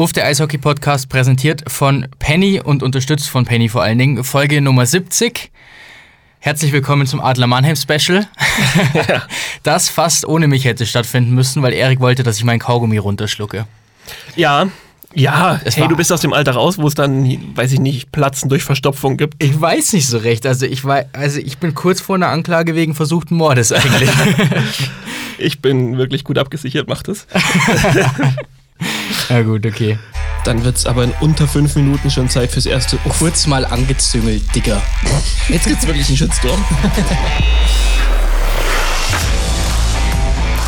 Uff, der Eishockey-Podcast präsentiert von Penny und unterstützt von Penny vor allen Dingen. Folge Nummer 70. Herzlich willkommen zum Adler Mannheim Special. Das fast ohne mich hätte stattfinden müssen, weil Erik wollte, dass ich meinen Kaugummi runterschlucke. Ja, ja, Es hey, war- du bist aus dem Alter raus, wo es dann, weiß ich nicht, Platzen durch Verstopfung gibt. Ich weiß nicht so recht. Also ich, wei- also ich bin kurz vor einer Anklage wegen versuchten Mordes eigentlich. Ich bin wirklich gut abgesichert, mach das. ja gut, okay. Dann wird es aber in unter fünf Minuten schon Zeit fürs erste. Oh, Kurz mal angezüngelt, Digga. jetzt gibt's wirklich einen Shitstorm.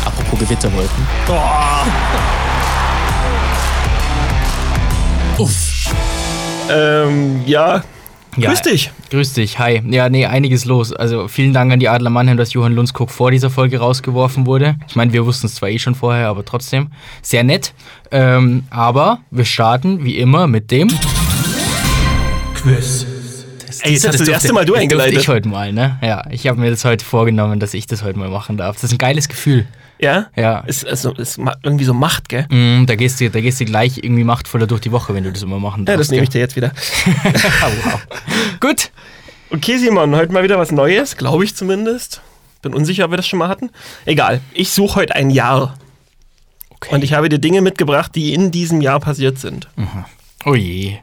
Apropos Gewitterwolken. Uff. Ähm, ja. Ja, Grüß dich. Grüß dich, hi. Ja, nee, einiges los. Also vielen Dank an die Adler Mannheim, dass Johann Lundskog vor dieser Folge rausgeworfen wurde. Ich meine, wir wussten es zwar eh schon vorher, aber trotzdem sehr nett. Ähm, aber wir starten wie immer mit dem Quiz. Ey, jetzt hast du das erste Mal du das eingeleitet. ich heute mal, ne? Ja, ich habe mir das heute vorgenommen, dass ich das heute mal machen darf. Das ist ein geiles Gefühl. Ja? Ja. Ist, also, ist irgendwie so Macht, gell? Mm, da, gehst du, da gehst du gleich irgendwie machtvoller durch die Woche, wenn du das immer machen Ja, darfst. das nehme ich dir jetzt wieder. Wow. Gut. Okay, Simon, heute mal wieder was Neues, glaube ich zumindest. Bin unsicher, ob wir das schon mal hatten. Egal, ich suche heute ein Jahr. Okay. Und ich habe dir Dinge mitgebracht, die in diesem Jahr passiert sind. oh je.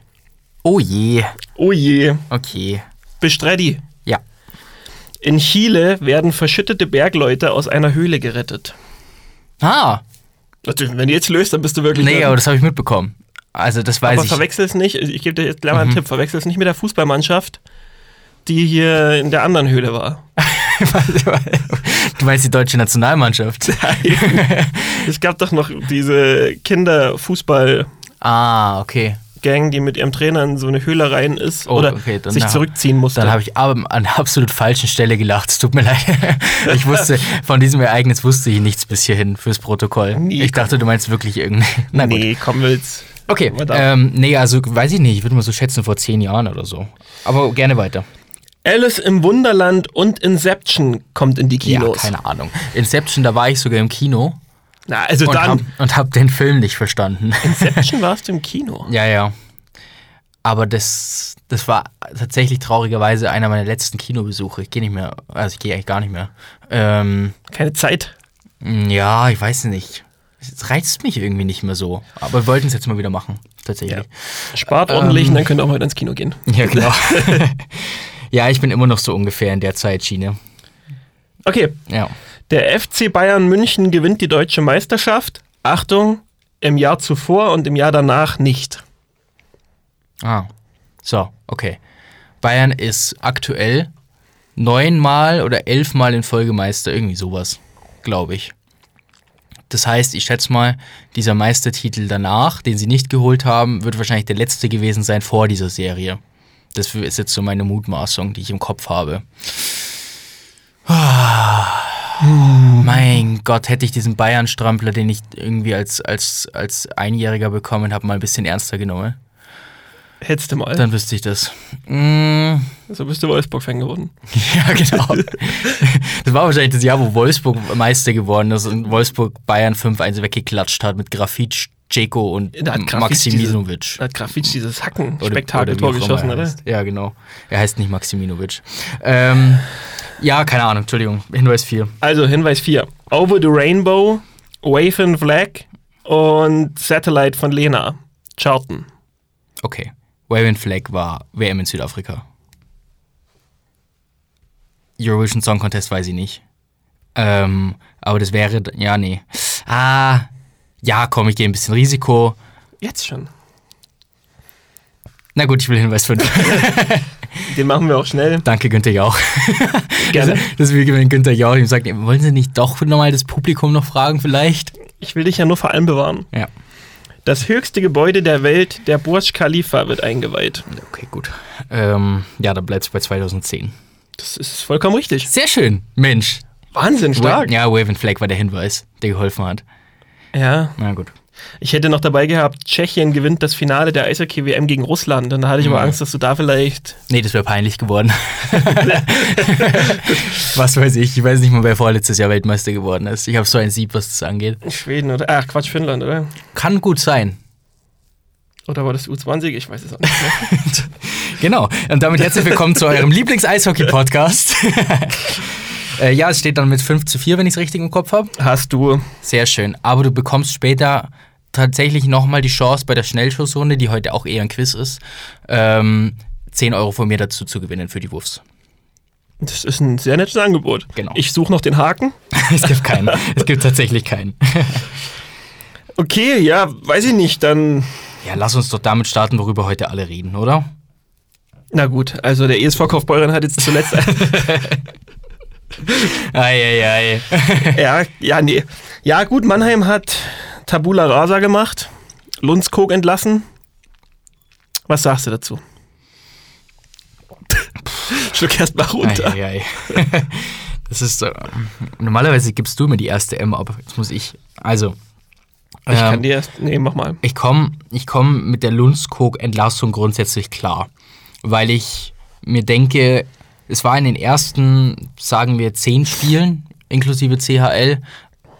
Oh je. Oh je. Okay. Bist ready? In Chile werden verschüttete Bergleute aus einer Höhle gerettet. Ah, Wenn du jetzt löst, dann bist du wirklich. nee, aber das habe ich mitbekommen. Also das weiß aber ich. verwechsel's nicht. Ich gebe dir jetzt gleich mal einen Tipp. Verwechsel's nicht mit der Fußballmannschaft, die hier in der anderen Höhle war. du meinst die deutsche Nationalmannschaft? es gab doch noch diese Kinderfußball. ah, okay. Gang, die mit ihrem Trainer in so eine Höhle rein ist Oh, oder okay, sich zurückziehen musste. Dann habe ich aber an der absolut falschen Stelle gelacht. Es tut mir leid. Ich wusste, von diesem Ereignis wusste ich nichts bis hierhin fürs Protokoll. Nee, ich dachte, du meinst wirklich irgendwie. Na gut. nee, komm jetzt. Okay, ähm, nee, also weiß ich nicht. Ich würde mal so schätzen vor zehn Jahren oder so. Aber gerne weiter. Alice im Wunderland und Inception kommt in die Kinos. Ja, keine Ahnung. Inception, da war ich sogar im Kino Na, also und dann. hab, und hab den Film nicht verstanden. Inception warst du im Kino. Ja, ja. Aber das, das war tatsächlich traurigerweise einer meiner letzten Kinobesuche. Ich gehe nicht mehr, also ich gehe eigentlich gar nicht mehr. Ähm, Keine Zeit. ja, ich weiß nicht. Es reizt mich irgendwie nicht mehr so. Aber wir wollten es jetzt mal wieder machen, tatsächlich. Spart ordentlich Ähm. und dann könnt ihr auch mal wieder ins Kino gehen. Ja, genau. ja, ich bin immer noch so ungefähr in der Zeitschiene. Okay, Ja. Der FC Bayern München gewinnt die deutsche Meisterschaft. Achtung, im Jahr zuvor und im Jahr danach nicht. Ah. So, okay. Bayern ist aktuell neunmal oder elfmal in Folge Meister, irgendwie sowas, glaube ich. Das heißt, ich schätze mal, dieser Meistertitel danach, den sie nicht geholt haben, wird wahrscheinlich der letzte gewesen sein vor dieser Serie. Das ist jetzt so meine Mutmaßung, die ich im Kopf habe. Ah. Mein Gott, hätte ich diesen Bayern-Strampler, den ich irgendwie als, als, als Einjähriger bekommen habe, mal ein bisschen ernster genommen. Hättest du mal. Dann wüsste ich das. Mm, so bist du Wolfsburg-Fan geworden. ja, genau. das war wahrscheinlich das Jahr, wo Wolfsburg Meister geworden ist und Wolfsburg Bayern 5-1 weggeklatscht hat mit Grafitsch, Ceko und Da hat Grafitsch Maximinovic. Da hat Grafitsch dieses Hacken-Spektakel-Tor geschossen, er oder? Ja, genau. Er heißt nicht Maximinovic. Ähm, ja, keine Ahnung, Entschuldigung. Hinweis 4. Also Hinweis 4. Over the Rainbow, Wave and Flag und Satellite von Lena. Charlton. Okay. Waving Flag war WM in Südafrika. Eurovision Song Contest weiß ich nicht. Ähm, aber das wäre, ja, nee. Ah, ja, komm, ich gehe ein bisschen Risiko. Jetzt schon. Na gut, ich will Hinweis 5. Den machen wir auch schnell. Danke, Günther Jauch. Gerne. Das ist wie wenn Günther Jauch ihm sagt, wollen Sie nicht doch nochmal das Publikum noch fragen vielleicht? Ich will dich ja nur vor allem bewahren. Ja. Das höchste Gebäude der Welt, der Burj Khalifa, wird eingeweiht. Okay, gut. Ähm, ja, dann bleibt es bei 2010. Das ist vollkommen richtig. Sehr schön, Mensch. Wahnsinn, stark. Ja, Wave and Flag war der Hinweis, der geholfen hat. Ja. Na gut. Ich hätte noch dabei gehabt, Tschechien gewinnt das Finale der Eishockey-WM gegen Russland. Dann hatte ich aber Mhm. Angst, dass du da vielleicht. Nee, das wäre peinlich geworden. was weiß ich. Ich weiß nicht mal, wer vorletztes Jahr Weltmeister geworden ist. Ich habe so ein Sieb, was das angeht. Schweden oder. Ach, Quatsch, Finnland, oder? Kann gut sein. Oder war das U20? Ich weiß es auch nicht mehr. Genau. Und damit herzlich willkommen zu eurem Lieblings-Eishockey-Podcast. äh, ja, es steht dann mit 5 zu 4, wenn ich es richtig im Kopf habe. Hast du. Sehr schön. Aber du bekommst später tatsächlich nochmal die Chance bei der Schnellschussrunde, die heute auch eher ein Quiz ist, ähm, 10 Euro von mir dazu zu gewinnen für die Wurfs. Das ist ein sehr nettes Angebot. Genau. Ich suche noch den Haken. es gibt keinen. Es gibt tatsächlich keinen. Okay, ja, weiß ich nicht. Dann. Ja, lass uns doch damit starten, worüber heute alle reden, oder? Na gut, also der ESV Kaufbeuren hat jetzt zuletzt. Eieiei. ja, ja, nee. Ja, gut, Mannheim hat Tabula Rasa gemacht, Lundskog entlassen. Was sagst du dazu? Schluck erst mal runter. Eieiei. Das ist so. Normalerweise gibst du mir die erste M ab. Jetzt muss ich. Also. Ich kann ähm, dir erst. Nee, mach mal. Ich komme ich komm mit der Lundskog-Entlassung grundsätzlich klar. Weil ich mir denke, es war in den ersten, sagen wir, zehn Spielen, inklusive CHL,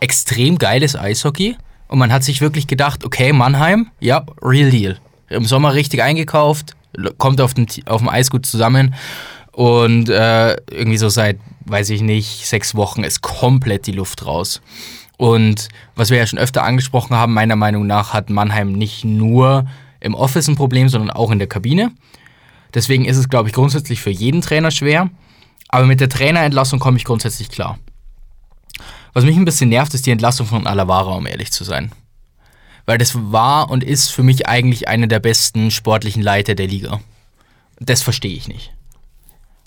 extrem geiles Eishockey. Und man hat sich wirklich gedacht, okay, Mannheim, ja, real deal. Im Sommer richtig eingekauft, kommt auf dem, auf dem Eis gut zusammen. Und äh, irgendwie so seit, weiß ich nicht, sechs Wochen ist komplett die Luft raus. Und was wir ja schon öfter angesprochen haben, meiner Meinung nach hat Mannheim nicht nur im Office ein Problem, sondern auch in der Kabine. Deswegen ist es, glaube ich, grundsätzlich für jeden Trainer schwer. Aber mit der Trainerentlassung komme ich grundsätzlich klar. Was mich ein bisschen nervt, ist die Entlassung von Alavara, um ehrlich zu sein. Weil das war und ist für mich eigentlich einer der besten sportlichen Leiter der Liga. Das verstehe ich nicht.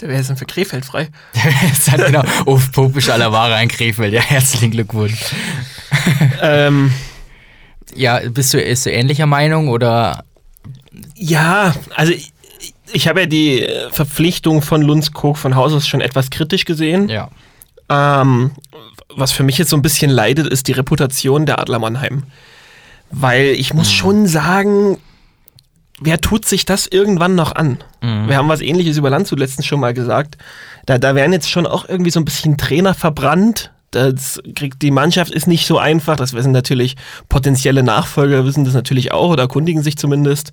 Der wäre jetzt dann für Krefeld frei. Es hat genau, oh, Popisch Alavara in Krefeld, ja, herzlichen Glückwunsch. ähm, Ja, bist du, ist du ähnlicher Meinung oder? ja, also ich, ich habe ja die äh, Verpflichtung von Lundskog von Haus aus schon etwas kritisch gesehen. Ja. Ähm, was für mich jetzt so ein bisschen leidet, ist die Reputation der Adler Mannheim. Weil ich muss schon sagen, wer tut sich das irgendwann noch an? Wir haben was ähnliches über Landshut letztens schon mal gesagt. Da, da werden jetzt schon auch irgendwie so ein bisschen Trainer verbrannt. Das kriegt, die Mannschaft ist nicht so einfach. Das wissen natürlich potenzielle Nachfolger, wissen das natürlich auch oder erkundigen sich zumindest.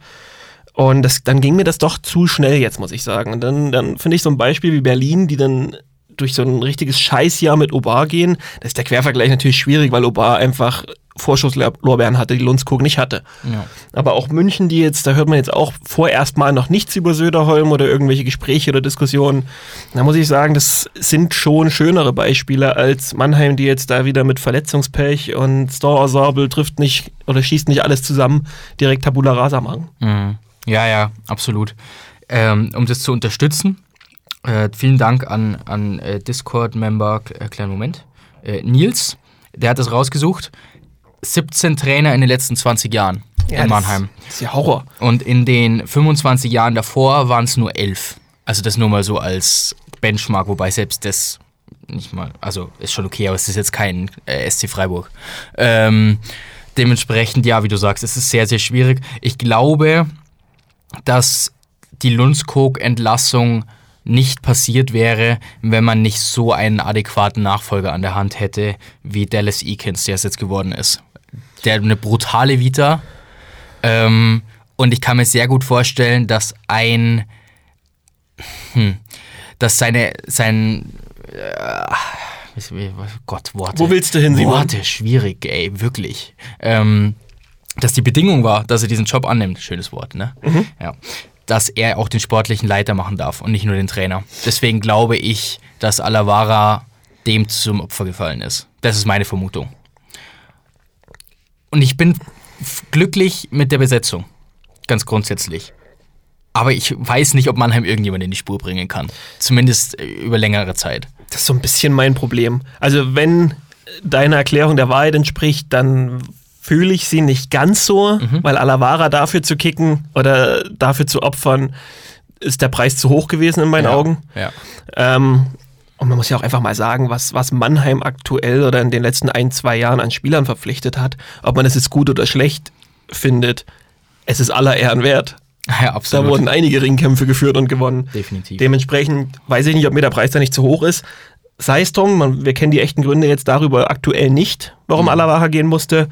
Und das, dann ging mir das doch zu schnell jetzt, muss ich sagen. Und dann, dann finde ich so ein Beispiel wie Berlin, die dann durch so ein richtiges Scheißjahr mit Obar gehen. Da ist der Quervergleich natürlich schwierig, weil Obar einfach Vorschusslorbeeren hatte, die Lundskog nicht hatte. Ja. Aber auch München, die jetzt, da hört man jetzt auch vorerst mal noch nichts über Söderholm oder irgendwelche Gespräche oder Diskussionen. Da muss ich sagen, das sind schon schönere Beispiele als Mannheim, die jetzt da wieder mit Verletzungspech und Store Ensemble trifft nicht oder schießt nicht alles zusammen, direkt Tabula Rasa machen. Mhm. Ja, ja, absolut. Ähm, um das zu unterstützen, äh, vielen Dank an, an äh, Discord-Member, äh, kleinen Moment, äh, Nils, der hat das rausgesucht. 17 Trainer in den letzten 20 Jahren in Mannheim. Das ist ja Horror. Und in den 25 Jahren davor waren es nur 11. Also das nur mal so als Benchmark, wobei selbst das nicht mal, also ist schon okay, aber es ist jetzt kein äh, SC Freiburg. Ähm, dementsprechend, ja, wie du sagst, es ist sehr, sehr schwierig. Ich glaube, dass die Lundskog-Entlassung nicht passiert wäre, wenn man nicht so einen adäquaten Nachfolger an der Hand hätte, wie Dallas Eakins, der es jetzt geworden ist. Der hat eine brutale Vita. Ähm, und ich kann mir sehr gut vorstellen, dass ein, hm, dass seine, sein, äh, Gott, Worte. Wo willst du hin, Simon? Worte, schwierig, ey, wirklich. Ähm, dass die Bedingung war, dass er diesen Job annimmt, schönes Wort, ne? Mhm. Ja. Dass er auch den sportlichen Leiter machen darf und nicht nur den Trainer. Deswegen glaube ich, dass Alavara dem zum Opfer gefallen ist. Das ist meine Vermutung. Und ich bin glücklich mit der Besetzung. Ganz grundsätzlich. Aber ich weiß nicht, ob Mannheim irgendjemand in die Spur bringen kann. Zumindest äh, über längere Zeit. Das ist so ein bisschen mein Problem. Also, wenn deine Erklärung der Wahrheit entspricht, dann fühle ich sie nicht ganz so, weil Alavara dafür zu kicken oder dafür zu opfern, ist der Preis zu hoch gewesen in meinen Ja. Augen. Ja. Ähm, und man muss ja auch einfach mal sagen, was, was Mannheim aktuell oder in den letzten ein, zwei Jahren an Spielern verpflichtet hat, ob man das jetzt gut oder schlecht findet, es ist aller Ehren wert. Ja, Da absolut. wurden einige Ringkämpfe geführt und gewonnen. Definitiv. Dementsprechend weiß ich nicht, ob mir der Preis da nicht zu hoch ist. Sei es drum, man, wir kennen die echten Gründe jetzt darüber aktuell nicht, warum Mhm. Alavara gehen musste.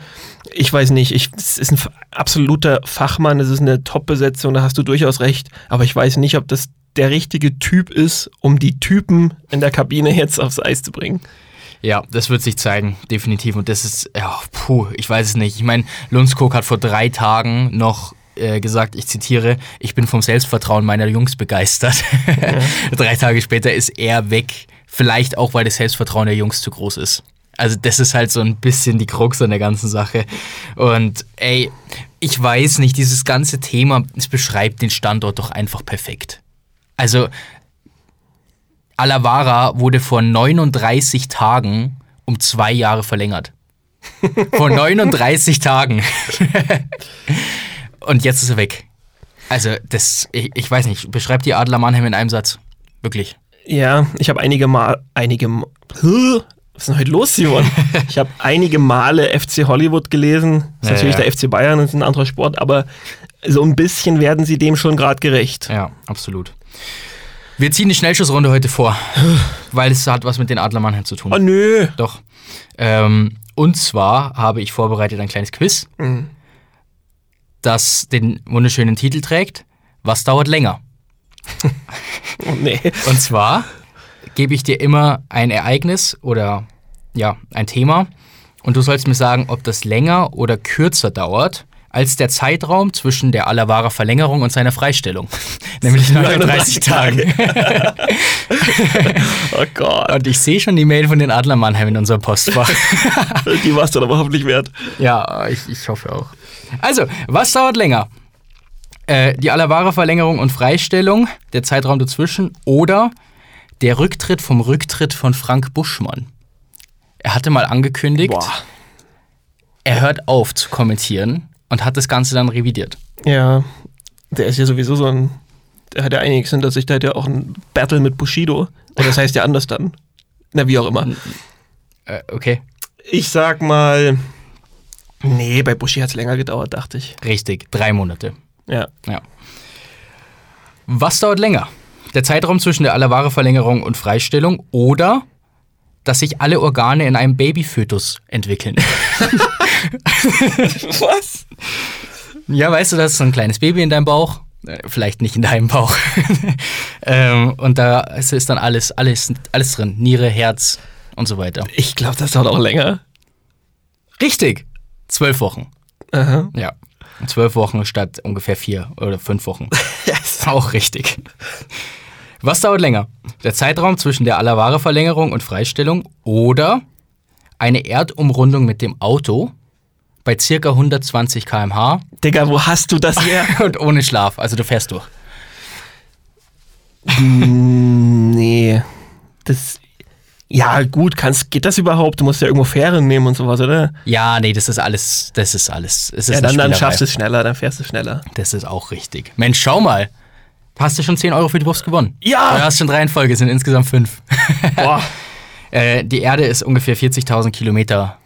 Ich weiß nicht, ich, es ist ein absoluter Fachmann, es ist eine Top-Besetzung, da hast du durchaus recht, aber ich weiß nicht, ob das der richtige Typ ist, um die Typen in der Kabine jetzt aufs Eis zu bringen. Ja, das wird sich zeigen, definitiv. Und das ist, ja, puh, ich weiß es nicht. Ich meine, Lundskog hat vor drei Tagen noch äh, gesagt, ich zitiere, ich bin vom Selbstvertrauen meiner Jungs begeistert. drei Tage später ist er weg. Vielleicht auch, weil das Selbstvertrauen der Jungs zu groß ist. Also das ist halt so ein bisschen die Krux an der ganzen Sache. Und ey, ich weiß nicht, dieses ganze Thema, es beschreibt den Standort doch einfach perfekt. Also Alavara wurde vor 39 Tagen um zwei Jahre verlängert. Vor 39 Tagen. Und jetzt ist er weg. Also, das, ich, ich weiß nicht, beschreibt die Adler Mannheim in einem Satz. Wirklich. Ja, ich habe einige Mal, einige, was ist denn heute los, Simon? ich habe einige Male FC Hollywood gelesen. Das ist Ja, natürlich ja. der FC Bayern, das ist ein anderer Sport, aber so ein bisschen werden sie dem schon gerade gerecht. Ja, absolut. Wir ziehen die Schnellschussrunde heute vor, weil es hat was mit den Adler Mannheim zu tun. Oh nö. Doch. Ähm, und zwar habe ich vorbereitet ein kleines Quiz, Mhm. das den wunderschönen Titel trägt. Was dauert länger? Oh, nee. Und zwar gebe ich dir immer ein Ereignis oder ja, ein Thema und du sollst mir sagen, ob das länger oder kürzer dauert als der Zeitraum zwischen der Alavara Verlängerung und seiner Freistellung. Nämlich 39 Tagen. Oh Gott. Und ich sehe schon die Mail von den Adler Mannheim in unserem Postfach. Die warst du aber hoffentlich wert. ja, ich, ich hoffe auch. Also, was dauert länger? Äh, die Alavara Verlängerung und Freistellung, der Zeitraum dazwischen oder der Rücktritt vom Rücktritt von Frank Buschmann. Er hatte mal angekündigt, Boah. er hört auf zu kommentieren und hat das Ganze dann revidiert. Ja, der ist ja sowieso so ein. Der hat ja einiges hinter sich, der hat ja auch ein Battle mit Bushido. Oder das heißt ja anders dann. Na, wie auch immer. Äh, okay, Ich sag mal. Nee, bei Bushi hat es länger gedauert, dachte ich. richtig, drei Monate. Ja. Ja. Was dauert länger? Der Zeitraum zwischen der Alavare-Verlängerung und Freistellung oder dass sich alle Organe in einem Babyfötus entwickeln? Was? Ja, weißt du, das ist so ein kleines Baby in deinem Bauch. Äh, Vielleicht nicht in deinem Bauch. ähm, und da ist ist dann alles, alles, alles drin. Niere, Herz und so weiter. Ich glaube, das dauert auch länger. Richtig. Zwölf Wochen. Aha. Ja. Zwölf Wochen statt ungefähr vier oder fünf Wochen. Yes. Auch richtig. Was dauert länger? Der Zeitraum zwischen der Alavare-Verlängerung und Freistellung oder eine Erdumrundung mit dem Auto bei circa 120 km/h Digga, wo hast du das her? und ohne Schlaf. Also du fährst durch. Mm, nee. Das. Ja, gut, kannst, geht das überhaupt? Du musst ja irgendwo Fähren nehmen und sowas, oder? Ja, nee, das ist alles, das ist alles. Es ist Ja, dann, dann schaffst du es schneller, dann fährst du schneller. Das ist auch richtig. Mensch, schau mal. Hast du schon 10 Euro für die Wurst gewonnen? Ja! Du hast schon drei in Folge, es sind insgesamt fünf. Boah. Äh, die Erde ist ungefähr 40.000 Kilometer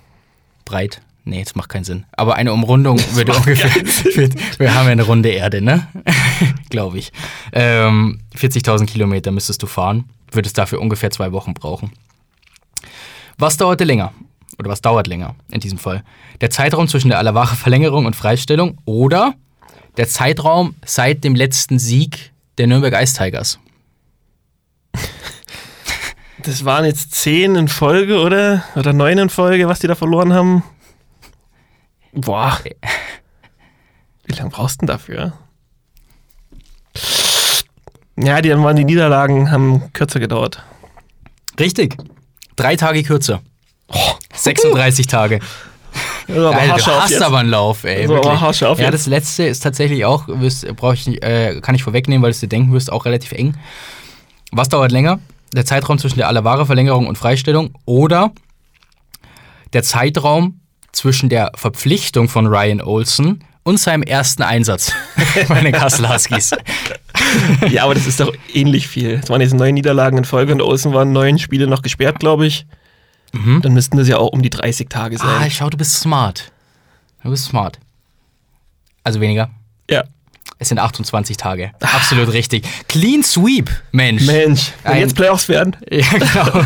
breit. Nee, das macht keinen Sinn. Aber eine Umrundung würde ungefähr. Wird, wir haben ja eine runde Erde, ne? Glaube ich. Ähm, 40.000 Kilometer müsstest du fahren. Würdest dafür ungefähr zwei Wochen brauchen. Was dauerte länger? Oder was dauert länger in diesem Fall? Der Zeitraum zwischen der Alavare-Verlängerung und Freistellung oder der Zeitraum seit dem letzten Sieg der Nürnberg Ice Tigers? Das waren jetzt zehn in Folge, oder? Oder neun in Folge, was die da verloren haben. Boah. Wie lange brauchst du denn dafür? Ja, die, waren die Niederlagen, haben kürzer gedauert. Richtig. Drei Tage kürzer. 36 Tage. Also, aber Alter, du hast jetzt. aber einen Lauf, ey. Also, aber wirklich. haarscharf ja, das letzte ist tatsächlich auch, wirst, brauch ich, äh, kann ich vorwegnehmen, weil du es dir denken wirst, auch relativ eng. Was dauert länger? Der Zeitraum zwischen der Alavare-Verlängerung und Freistellung oder der Zeitraum zwischen der Verpflichtung von Ryan Olsen und seinem ersten Einsatz bei den Kassel Huskies. Ja, aber das ist doch ähnlich viel. Es waren jetzt neun Niederlagen in Folge und außen waren neun Spiele noch gesperrt, glaube ich. Dann müssten das ja auch um die 30 Tage Ah, sein. schau, du bist smart. Du bist smart. Also weniger. ja. Es sind 28 Tage. Absolut richtig. Clean Sweep, Mensch. Mensch, wenn Ein- jetzt Playoffs werden. Ja, genau.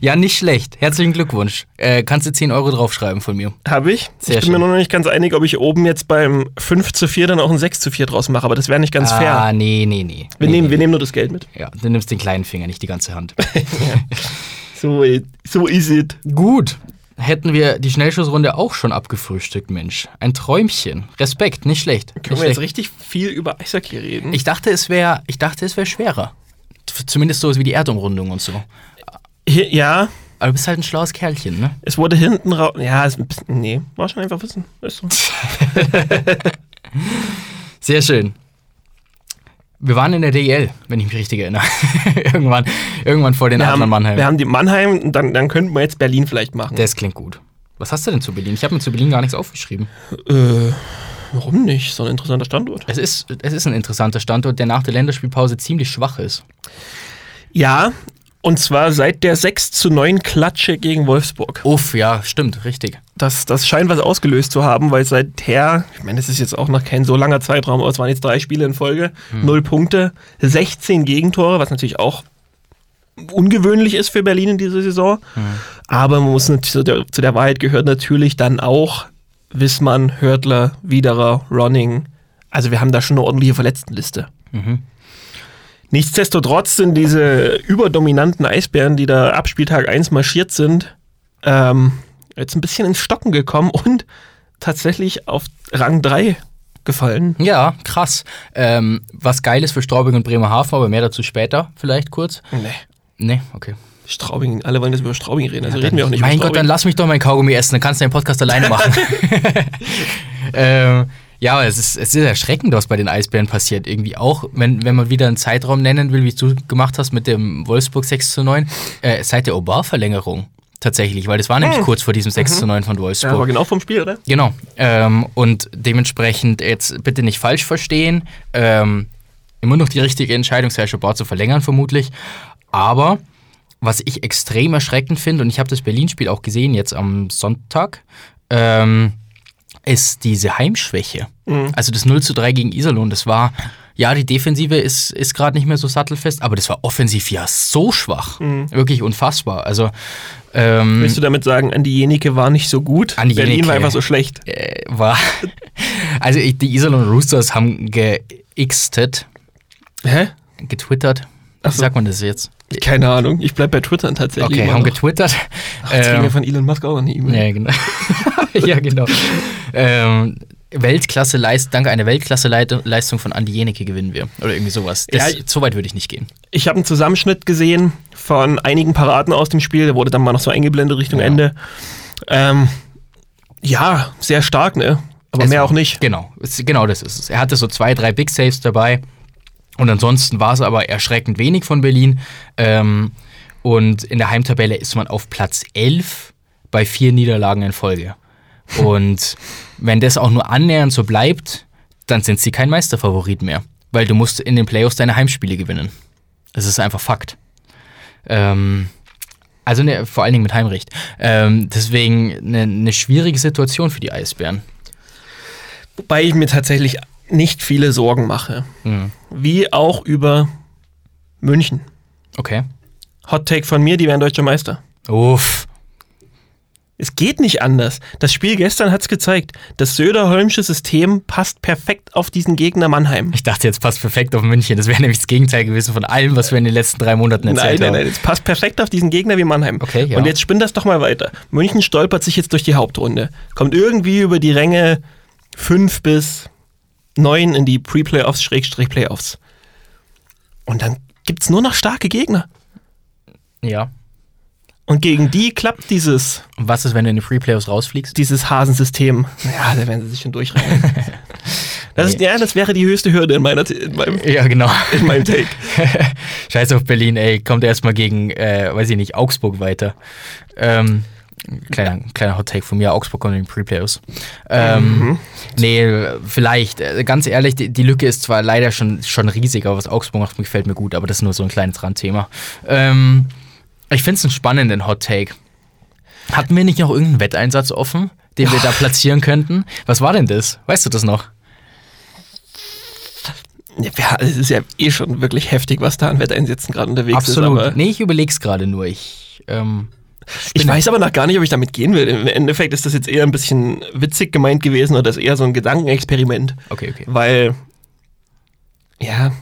ja, nicht schlecht. Herzlichen Glückwunsch. Äh, kannst du 10 Euro draufschreiben von mir. Habe ich. Sehr ich bin mir schön. nur noch nicht ganz einig, ob ich oben jetzt beim 5 zu 4 dann auch ein 6 zu 4 draus mache, aber das wäre nicht ganz ah, fair. nee, nee, nee. Wir, nee, nehmen, nee. wir nehmen nur das Geld mit. Ja, du nimmst den kleinen Finger, nicht die ganze Hand. So, so is it. Gut. Hätten wir die Schnellschussrunde auch schon abgefrühstückt, Mensch. Ein Träumchen. Respekt, nicht schlecht. Können Nicht wir schlecht. jetzt richtig viel über Eishockey reden? Ich dachte, es wäre, ich dachte, es wäre schwerer. Zumindest so wie die Erdumrundung und so. Ja, Aber du bist halt ein schlaues Kerlchen, ne? es wurde hinten raus. Ja, bisschen, nee, war schon einfach wissen. Ist so. Sehr schön. Wir waren in der DL, wenn ich mich richtig erinnere. irgendwann, irgendwann vor den Wir Adlern haben, Mannheim. wir haben die Mannheim, und dann, dann könnten wir jetzt Berlin vielleicht machen. das klingt gut. Was hast du denn zu Berlin? Ich habe mir zu Berlin gar nichts aufgeschrieben. äh, warum nicht? So ein interessanter Standort. Es ist, es ist ein interessanter Standort, der nach der Länderspielpause ziemlich schwach ist. Ja, und zwar seit der 6 zu 9 Klatsche gegen Wolfsburg. Uff, ja, stimmt, richtig. Das, das scheint was ausgelöst zu haben, weil seither, ich meine, es ist jetzt auch noch kein so langer Zeitraum, aber es waren jetzt drei Spiele in Folge, null Punkte, 16 Gegentore, was natürlich auch ungewöhnlich ist für Berlin in dieser Saison. Aber man muss natürlich, zu der, zu der Wahrheit gehört natürlich dann auch Wissmann, Hörtler, Widerer, Ronning. Also wir haben da schon eine ordentliche Verletztenliste. Mhm. Nichtsdestotrotz sind diese überdominanten Eisbären, die da ab Spieltag 1 marschiert sind, ähm, jetzt ein bisschen ins Stocken gekommen und tatsächlich auf Rang 3 gefallen. Ja, krass. Ähm, was geil ist für Straubing und Bremerhaven, aber mehr dazu später, vielleicht kurz. Nee. Nee, okay. Straubing, alle wollen jetzt über Straubing reden, also Ja, reden wir auch nicht mein Gott, dann lass mich doch mein Kaugummi essen, dann kannst du den Podcast alleine machen. ähm, ja, aber es ist, es ist erschreckend, was bei den Eisbären passiert. Irgendwie auch, wenn, wenn man wieder einen Zeitraum nennen will, wie du gemacht hast mit dem Wolfsburg 6 zu 9, äh, seit der Obar-Verlängerung tatsächlich, weil das war nämlich kurz vor diesem 6 zu 9 von ja, Wolfsburg. aber genau vom Spiel, oder? Genau. Ähm, und dementsprechend jetzt bitte nicht falsch verstehen. Ähm, immer noch die richtige Entscheidung, Sergio Bauer zu verlängern, vermutlich. Aber was ich extrem erschreckend finde, und ich habe das Berlin-Spiel auch gesehen jetzt am Sonntag, ähm, ist diese Heimschwäche. Also das 0 zu 3 gegen Iserlohn, das war, ja, die Defensive ist, ist gerade nicht mehr so sattelfest, aber das war offensiv ja so schwach. Wirklich unfassbar. Also, ähm, Willst du damit sagen, Andi Jenike war nicht so gut? Andi Berlin Jenike. war einfach so schlecht. äh, war. Also die Iserlohn Roosters haben geixtet, Hä? getwittert. Ach Wie so. sagt man das jetzt? Keine Ahnung, ich bleib bei Twitter tatsächlich. Okay, haben noch. getwittert. Jetzt kriegen wir Ähm, von Elon Musk auch eine E-Mail. ja, genau. ja, genau. ähm, Weltklasse Leist, dank einer Weltklasse-Leistung von Andi Jeneke gewinnen wir. Oder irgendwie sowas. Das, Ja, so weit würde ich nicht gehen. Ich habe einen Zusammenschnitt gesehen von einigen Paraden aus dem Spiel. Der wurde dann mal noch so eingeblendet Richtung Ja. Ende. Ähm, ja, sehr stark, ne? Aber Es mehr auch nicht. Genau, es- genau das ist es. Er hatte so zwei, drei Big Saves dabei. Und ansonsten war es aber erschreckend wenig von Berlin. Ähm, und in der Heimtabelle ist man auf Platz 11 bei vier Niederlagen in Folge. Und wenn das auch nur annähernd so bleibt, dann sind sie kein Meisterfavorit mehr. Weil du musst in den Playoffs deine Heimspiele gewinnen. Das ist einfach Fakt. Ähm, also ne, vor allen Dingen mit Heimrecht. Ähm, deswegen eine ne schwierige Situation für die Eisbären. Wobei ich mir tatsächlich nicht viele Sorgen mache. Mhm. Wie auch über München. Okay. Hot Take von mir, die wären deutscher Meister. Uff. Es geht nicht anders. Das Spiel gestern hat es gezeigt. Das Söder-Holmsche System passt perfekt auf diesen Gegner Mannheim. Ich dachte, jetzt passt perfekt auf München. Das wäre nämlich das Gegenteil gewesen von allem, was wir in den letzten drei Monaten Nein, erzählt nein, haben. nein, es passt perfekt auf diesen Gegner wie Mannheim. Okay, ja. Und jetzt spinn das doch mal weiter. München stolpert sich jetzt durch die Hauptrunde. Kommt irgendwie über die Ränge 5 bis 9 in die Pre-Playoffs, Schrägstrich Playoffs. Und dann gibt es nur noch starke Gegner. Ja. Und gegen die klappt dieses, Und was ist, wenn du in die Free Playoffs rausfliegst? dieses Hasensystem. Ja, da werden sie sich schon durchrennen. Das, ist, ja, das wäre die höchste Hürde in, meiner, in, meinem, Ja, genau. in meinem Take. Scheiß auf Berlin, ey. Kommt erstmal gegen, äh, weiß ich nicht, Augsburg weiter. Ähm, kleiner, kleiner Hot Take von mir. Augsburg kommt in die Pre-Playoffs. Ähm, Nee, vielleicht. Äh, Ganz ehrlich, die, die Lücke ist zwar leider schon, schon riesig, aber was Augsburg macht, gefällt mir gut. Aber das ist nur so ein kleines Randthema. Ähm, ich finde es einen spannenden Hot Take. Hatten wir nicht noch irgendeinen Wetteinsatz offen, den wir da platzieren könnten? Was war denn das? Weißt du das noch? Ja, es ist ja eh schon wirklich heftig, was da an Wetteinsätzen gerade unterwegs Absolut. ist. aber- nee, ich überleg's gerade nur. Ich, ähm, Ich weiß aber noch gar nicht, ob ich damit gehen will. Im Endeffekt ist das jetzt eher ein bisschen witzig gemeint gewesen oder ist eher so ein Gedankenexperiment. okay, okay. Weil, ja,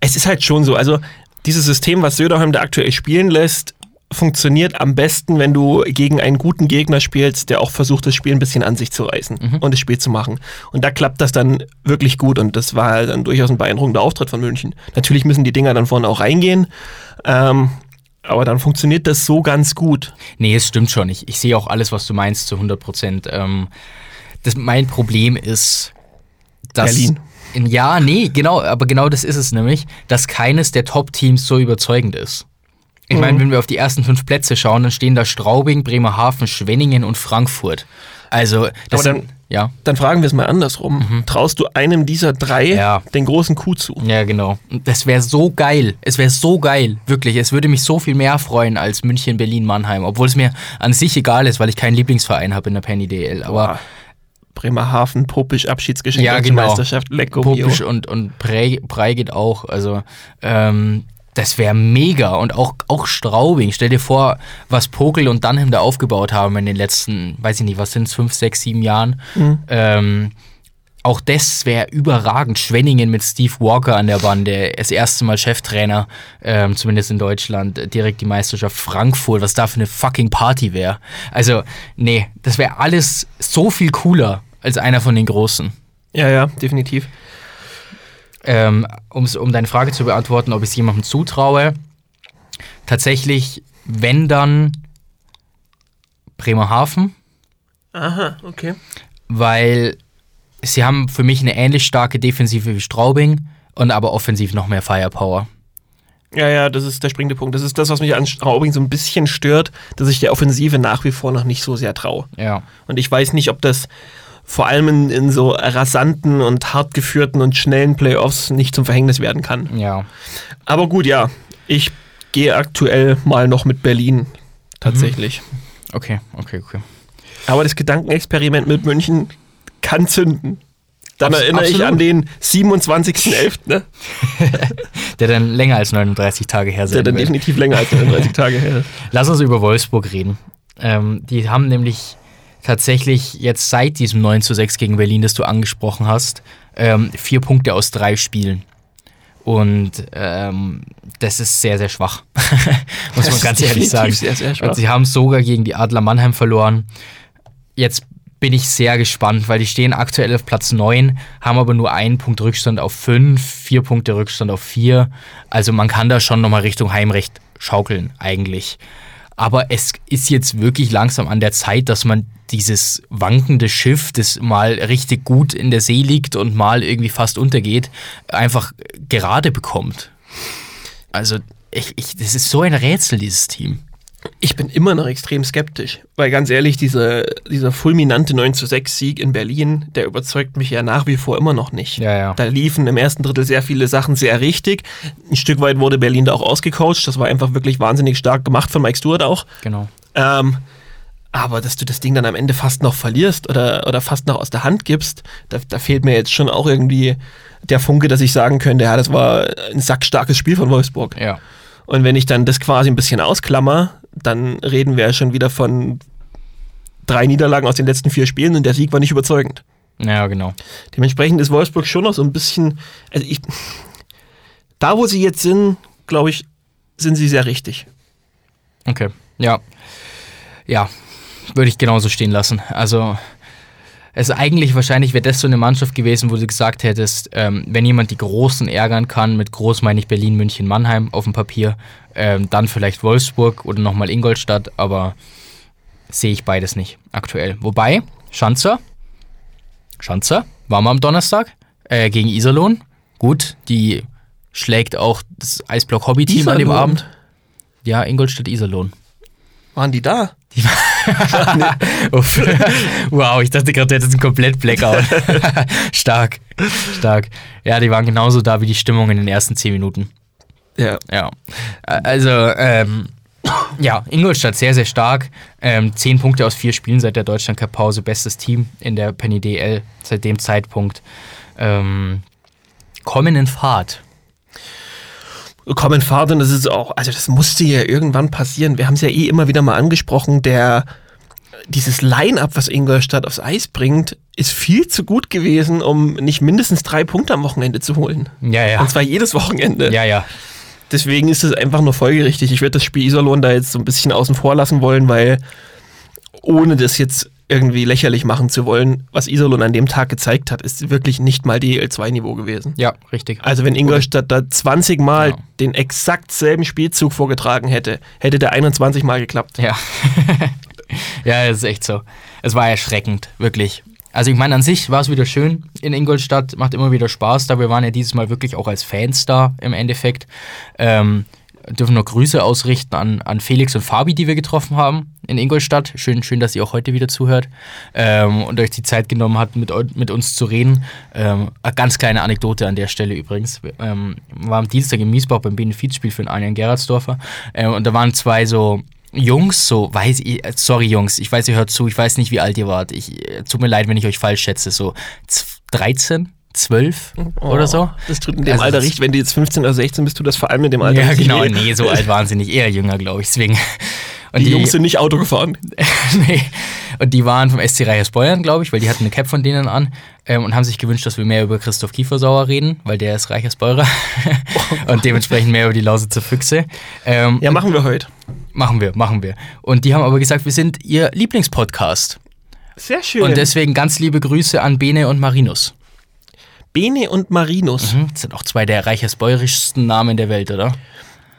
es ist halt schon so. Also, dieses System, was Söderholm da aktuell spielen lässt, funktioniert am besten, wenn du gegen einen guten Gegner spielst, der auch versucht, das Spiel ein bisschen an sich zu reißen und das Spiel zu machen. Und da klappt das dann wirklich gut und das war dann durchaus ein beeindruckender Auftritt von München. Natürlich müssen die Dinger dann vorne auch reingehen, ähm, aber dann funktioniert das so ganz gut. Nee, es stimmt schon. Ich, ich sehe auch alles, was du meinst, zu 100 Prozent. Ähm, das, mein Problem ist, dass. Berlin. In, ja, nee, genau, aber genau das ist es nämlich, dass keines der Top-Teams so überzeugend ist. Ich Mhm. meine, wenn wir auf die ersten fünf Plätze schauen, dann stehen da Straubing, Bremerhaven, Schwenningen und Frankfurt. Also, das Aber dann- ja. Dann fragen wir es mal andersrum. Traust du einem dieser drei Mhm. Ja. den großen Coup zu? Ja, genau. Das wäre so geil. Es wäre so geil. Wirklich. Es würde mich so viel mehr freuen als München, Berlin, Mannheim. Obwohl es mir an sich egal ist, weil ich keinen Lieblingsverein habe in der Penny DL. Aber Boah. Bremerhaven, Popisch, Abschiedsgeschenk Ja, genau. Meisterschaft, Lecco Popisch und, und Brei, Brei geht auch. Also, ähm, das wäre mega. Und auch, auch Straubing. Stell dir vor, was Pokel und Dunham da aufgebaut haben in den letzten, weiß ich nicht, was sind es, fünf, sechs, sieben Jahren. Ähm, auch das wäre überragend. Schwenningen mit Steve Walker an der Bande, das erste Mal Cheftrainer, ähm, zumindest in Deutschland, direkt die Meisterschaft Frankfurt, was da für eine fucking Party wäre. Also, nee, das wäre alles so viel cooler als einer von den Großen. Ja, ja, definitiv. Ähm, um deine Frage zu beantworten, ob ich es jemandem zutraue, tatsächlich, wenn dann Bremerhaven, Aha, okay. weil sie haben für mich eine ähnlich starke Defensive wie Straubing und aber offensiv noch mehr Firepower. Ja, ja, das ist der springende Punkt. Das ist das, was mich an Straubing so ein bisschen stört, dass ich der Offensive nach wie vor noch nicht so sehr traue. Ja. Und ich weiß nicht, ob das vor allem in, in so rasanten und hart geführten und schnellen Playoffs nicht zum Verhängnis werden kann. Ja. Aber gut, ja, ich gehe aktuell mal noch mit Berlin. Tatsächlich. Okay, okay, okay. Aber das Gedankenexperiment mit München kann zünden. Dann Abs- erinnere ich absolut. an den 27.11., ne? Der dann länger als 39 Tage her der sein dann wird. definitiv länger als 39 Tage her ist. Lass uns über Wolfsburg reden. Ähm, die haben nämlich tatsächlich jetzt seit diesem 9 zu 6 gegen Berlin, das du angesprochen hast, ähm, vier Punkte aus drei Spielen. Und ähm, das ist sehr, sehr schwach. Muss man ganz ehrlich sagen. sehr, sehr schwach. Und sie haben sogar gegen die Adler Mannheim verloren. Jetzt bin ich sehr gespannt, weil die stehen aktuell auf Platz 9, haben aber nur einen Punkt Rückstand auf 5, vier Punkte Rückstand auf 4. Also man kann da schon nochmal Richtung Heimrecht schaukeln, eigentlich. Aber es ist jetzt wirklich langsam an der Zeit, dass man dieses wankende Schiff, das mal richtig gut in der See liegt und mal irgendwie fast untergeht, einfach gerade bekommt. Also, ich, ich, das ist so ein Rätsel, dieses Team. Ich bin immer noch extrem skeptisch, weil ganz ehrlich, diese, dieser fulminante 9 zu 6 Sieg in Berlin, der überzeugt mich ja nach wie vor immer noch nicht. Ja, ja. Da liefen im ersten Drittel sehr viele Sachen sehr richtig. Ein Stück weit wurde Berlin da auch ausgecoacht. Das war einfach wirklich wahnsinnig stark gemacht von Mike Stewart auch. Genau. Ähm, aber dass du das Ding dann am Ende fast noch verlierst oder, oder fast noch aus der Hand gibst, da, da fehlt mir jetzt schon auch irgendwie der Funke, dass ich sagen könnte, ja, das war ein sackstarkes Spiel von Wolfsburg. Ja. Und wenn ich dann das quasi ein bisschen ausklammer, dann reden wir ja schon wieder von drei Niederlagen aus den letzten vier Spielen und der Sieg war nicht überzeugend. Ja, genau. Dementsprechend ist Wolfsburg schon noch so ein bisschen, also ich, da wo sie jetzt sind, glaube ich, sind sie sehr richtig. Okay. Ja. Ja. Würde ich genauso stehen lassen. Also, es ist eigentlich wahrscheinlich wäre das so eine Mannschaft gewesen, wo du gesagt hättest, ähm, wenn jemand die Großen ärgern kann, mit groß meine ich Berlin, München, Mannheim auf dem Papier, ähm, dann vielleicht Wolfsburg oder nochmal Ingolstadt, aber sehe ich beides nicht aktuell. Wobei, Schanzer, Schanzer, war mal am Donnerstag äh, gegen Iserlohn. Gut, die schlägt auch das Eisblock-Hobby-Team an dem? Abend. Ja, Ingolstadt-Iserlohn. Waren die da? Uff. wow, ich dachte gerade, du hättest einen komplett Blackout. stark, stark. Ja, die waren genauso da wie die Stimmung in den ersten zehn Minuten. Ja. Ja. Also, ähm, ja, Ingolstadt sehr, sehr stark. Ähm, zehn Punkte aus vier Spielen seit der Deutschland Cup Pause. Bestes Team in der Penny DL seit dem Zeitpunkt. Ähm, kommen in Fahrt. Kommen Fahrt und das ist auch, also das musste ja irgendwann passieren. Wir haben es ja eh immer wieder mal angesprochen, der dieses Line-up, was Ingolstadt aufs Eis bringt, ist viel zu gut gewesen, um nicht mindestens drei Punkte am Wochenende zu holen. Ja, ja. Und zwar jedes Wochenende. Ja, ja. Deswegen ist es einfach nur folgerichtig. Ich würde das Spiel Iserlohn da jetzt so ein bisschen außen vor lassen wollen, weil ohne das jetzt irgendwie lächerlich machen zu wollen, was Iserlohn an dem Tag gezeigt hat, ist wirklich nicht mal DL2-Niveau gewesen. Ja, richtig. Also wenn Ingolstadt da 20 Mal Ja. den exakt selben Spielzug vorgetragen hätte, hätte der 21 Mal geklappt. Ja. ja, das ist echt so. Es war erschreckend, wirklich. Also ich meine, an sich war es wieder schön in Ingolstadt, macht immer wieder Spaß da. Wir waren ja dieses Mal wirklich auch als Fans da im Endeffekt. Ähm, dürfen noch Grüße ausrichten an, an Felix und Fabi, die wir getroffen haben in Ingolstadt. Schön, schön dass ihr auch heute wieder zuhört ähm, und euch die Zeit genommen habt, mit, mit uns zu reden. Ähm, eine ganz kleine Anekdote an der Stelle übrigens. Ähm, waren am Dienstag in Miesbach beim Benefizspiel für den Anian Gerardsdorfer ähm, und da waren zwei so Jungs, so weiß ich, äh, sorry Jungs, ich weiß, ihr hört zu, ich weiß nicht, wie alt ihr wart. Ich, äh, tut mir leid, wenn ich euch falsch schätze, so 13, zwölf oh, oder so. Oh, das tut in dem also Alter richtig, wenn du jetzt 15 oder 16 bist, du das vor allem in dem Alter. Ja, genau, eh. nee, so alt waren sie nicht, eher jünger, glaube ich, deswegen. Und die, die Jungs sind nicht Auto gefahren. nee. Und die waren vom SC Reiches Beuern, glaube ich, weil die hatten eine Cap von denen an ähm, und haben sich gewünscht, dass wir mehr über Christoph Kiefersauer reden, weil der ist Reiches Beurer oh und dementsprechend mehr über die Lausitzer Füchse. Ähm, ja, machen wir heute. Machen wir, machen wir. Und die haben aber gesagt, wir sind ihr Lieblingspodcast. Sehr schön. Und deswegen ganz liebe Grüße an Bene und Marinus. Bene und Marinus. Mhm, Das sind auch zwei der reichersbäuerischsten Namen der Welt, oder?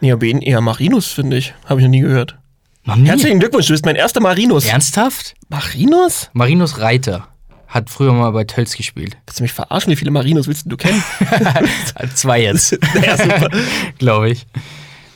Ja, Bene eher Marinus, finde ich. Habe ich noch nie gehört. Noch nie. Herzlichen Glückwunsch, du bist mein erster Marinus. Ernsthaft? Marinus? Marinus Reiter hat früher mal bei Tölz gespielt. Willst du mich verarschen? Wie viele Marinus willst du kennen? Zwei jetzt. ja, super. glaube ich.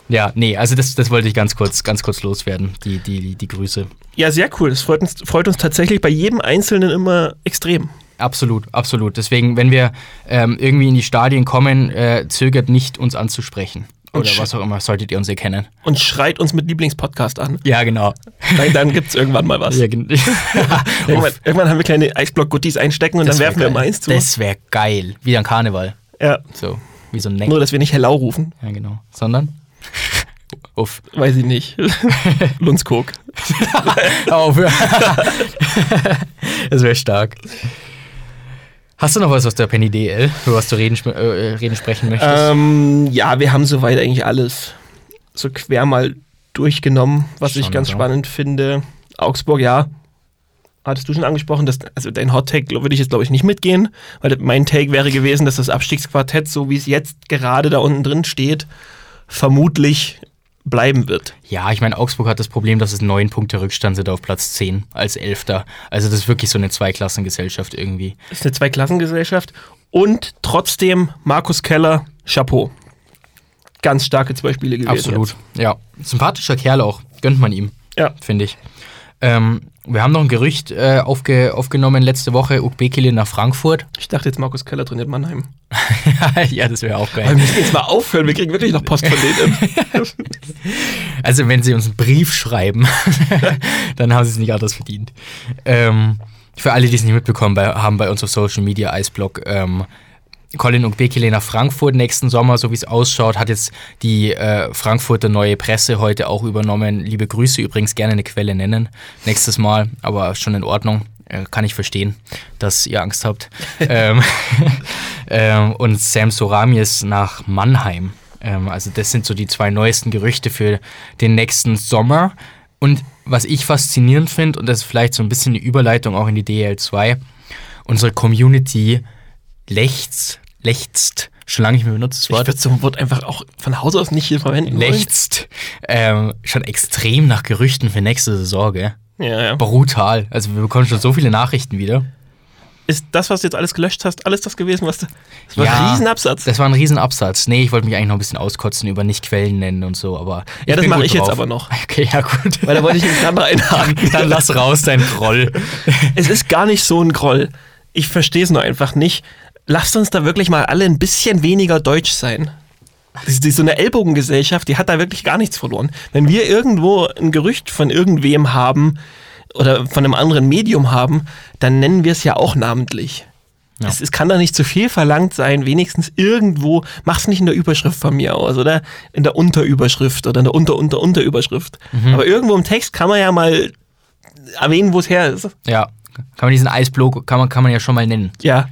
Ja, nee, also das, das wollte ich ganz kurz, ganz kurz loswerden, die, die, die Grüße. Ja, sehr cool. Das freut uns, freut uns tatsächlich bei jedem Einzelnen immer extrem. Absolut, absolut. Deswegen, wenn wir ähm, irgendwie in die Stadien kommen, äh, zögert nicht, uns anzusprechen. Oder sch- was auch immer, solltet ihr uns erkennen. Und schreit uns mit Lieblingspodcast an. Ja, genau. Dann, dann gibt es irgendwann mal was. Ja, gen- Irgendwann, irgendwann haben wir kleine Eisblock-Guttis einstecken und Das dann werfen wir geil. immer eins zu. Das wäre geil. Wie ein Karneval. ja. So, wie so ein Neck. Nur, dass wir nicht Hellau rufen. Ja, genau. Sondern? Uff. Weiß ich nicht. Lundskog. Auf. das wäre stark. Hast du noch was aus der Penny DL, über was du reden, sp- äh, reden sprechen möchtest? Ähm, ja, wir haben soweit eigentlich alles so quer mal durchgenommen, was ich Schon, ganz oder? spannend finde. Augsburg, ja. Hattest du schon angesprochen, dass, also dein Hot Take würde ich jetzt glaube ich nicht mitgehen, weil mein Take wäre gewesen, dass das Abstiegsquartett, so wie es jetzt gerade da unten drin steht, vermutlich bleiben wird. Ja, ich meine, Augsburg hat das Problem, dass es neun Punkte Rückstand sind auf Platz 10 als Elfter. Also das ist wirklich so eine Zweiklassengesellschaft irgendwie. Das ist eine Zweiklassengesellschaft und trotzdem Markus Keller, Chapeau. Ganz starke zwei Spiele gewesen. Absolut. Ja. Sympathischer Kerl auch. Gönnt man ihm, Jetzt. Ja. finde ich. Ähm, wir haben noch ein Gerücht äh, aufge aufgenommen letzte Woche, Ukbekele nach Frankfurt. Ich dachte jetzt, Markus Keller trainiert Mannheim. ja, das wäre auch Aber wir geil. müssen jetzt mal aufhören, wir kriegen wirklich noch Post von denen. Also wenn sie uns einen Brief schreiben, dann haben sie es nicht anders verdient. Ähm, für alle, die es nicht mitbekommen bei, haben, bei uns auf Social Media Eisblock ähm, Colin Ukbekele nach Frankfurt nächsten Sommer, so wie es ausschaut, hat jetzt die äh, Frankfurter neue Presse heute auch übernommen. Liebe Grüße übrigens, gerne eine Quelle nennen nächstes Mal, aber schon in Ordnung. Äh, kann ich verstehen, dass ihr Angst habt. ähm, ähm, und Sam Soramies nach Mannheim. Ähm, also das sind so die zwei neuesten Gerüchte für den nächsten Sommer. Und was ich faszinierend finde, und das ist vielleicht so ein bisschen eine Überleitung auch in die DL2, unsere Community lechzt, lechzt, schon lange nicht mehr benutzt das Ich Wort, würde so ein Wort einfach auch von Haus aus nicht hier verwenden. lechzt ähm, schon extrem nach Gerüchten für nächste Saison, gell? Ja, ja. Brutal. Also wir bekommen schon so viele Nachrichten wieder. Ist das, was du jetzt alles gelöscht hast, alles das gewesen, was du. Das war Ja. ein Riesenabsatz. Das war ein Riesenabsatz. Nee, ich wollte mich eigentlich noch ein bisschen auskotzen über nicht Quellen nennen und so, aber. Ja, das mache ich jetzt drauf. aber noch. Okay, ja, gut. Weil da wollte ich mich gerade einhaken. Dann lass raus dein Groll. Es ist gar nicht so ein Groll. Ich verstehe es nur einfach nicht. Lasst uns da wirklich mal alle ein bisschen weniger deutsch sein. Ist die- so eine Ellbogengesellschaft, die hat da wirklich gar nichts verloren. Wenn wir irgendwo ein Gerücht von irgendwem haben oder von einem anderen Medium haben, dann nennen wir es ja auch namentlich. Ja. Es, es, kann doch nicht zu viel verlangt sein, wenigstens irgendwo, mach's nicht in der Überschrift von mir aus, oder? In der Unterüberschrift oder in der Unter-Unter-Unterüberschrift. Mhm. Aber irgendwo im Text kann man ja mal erwähnen, wo es her ist. Ja, kann man diesen Eisblock, kann man, kann man ja schon mal nennen. Ja,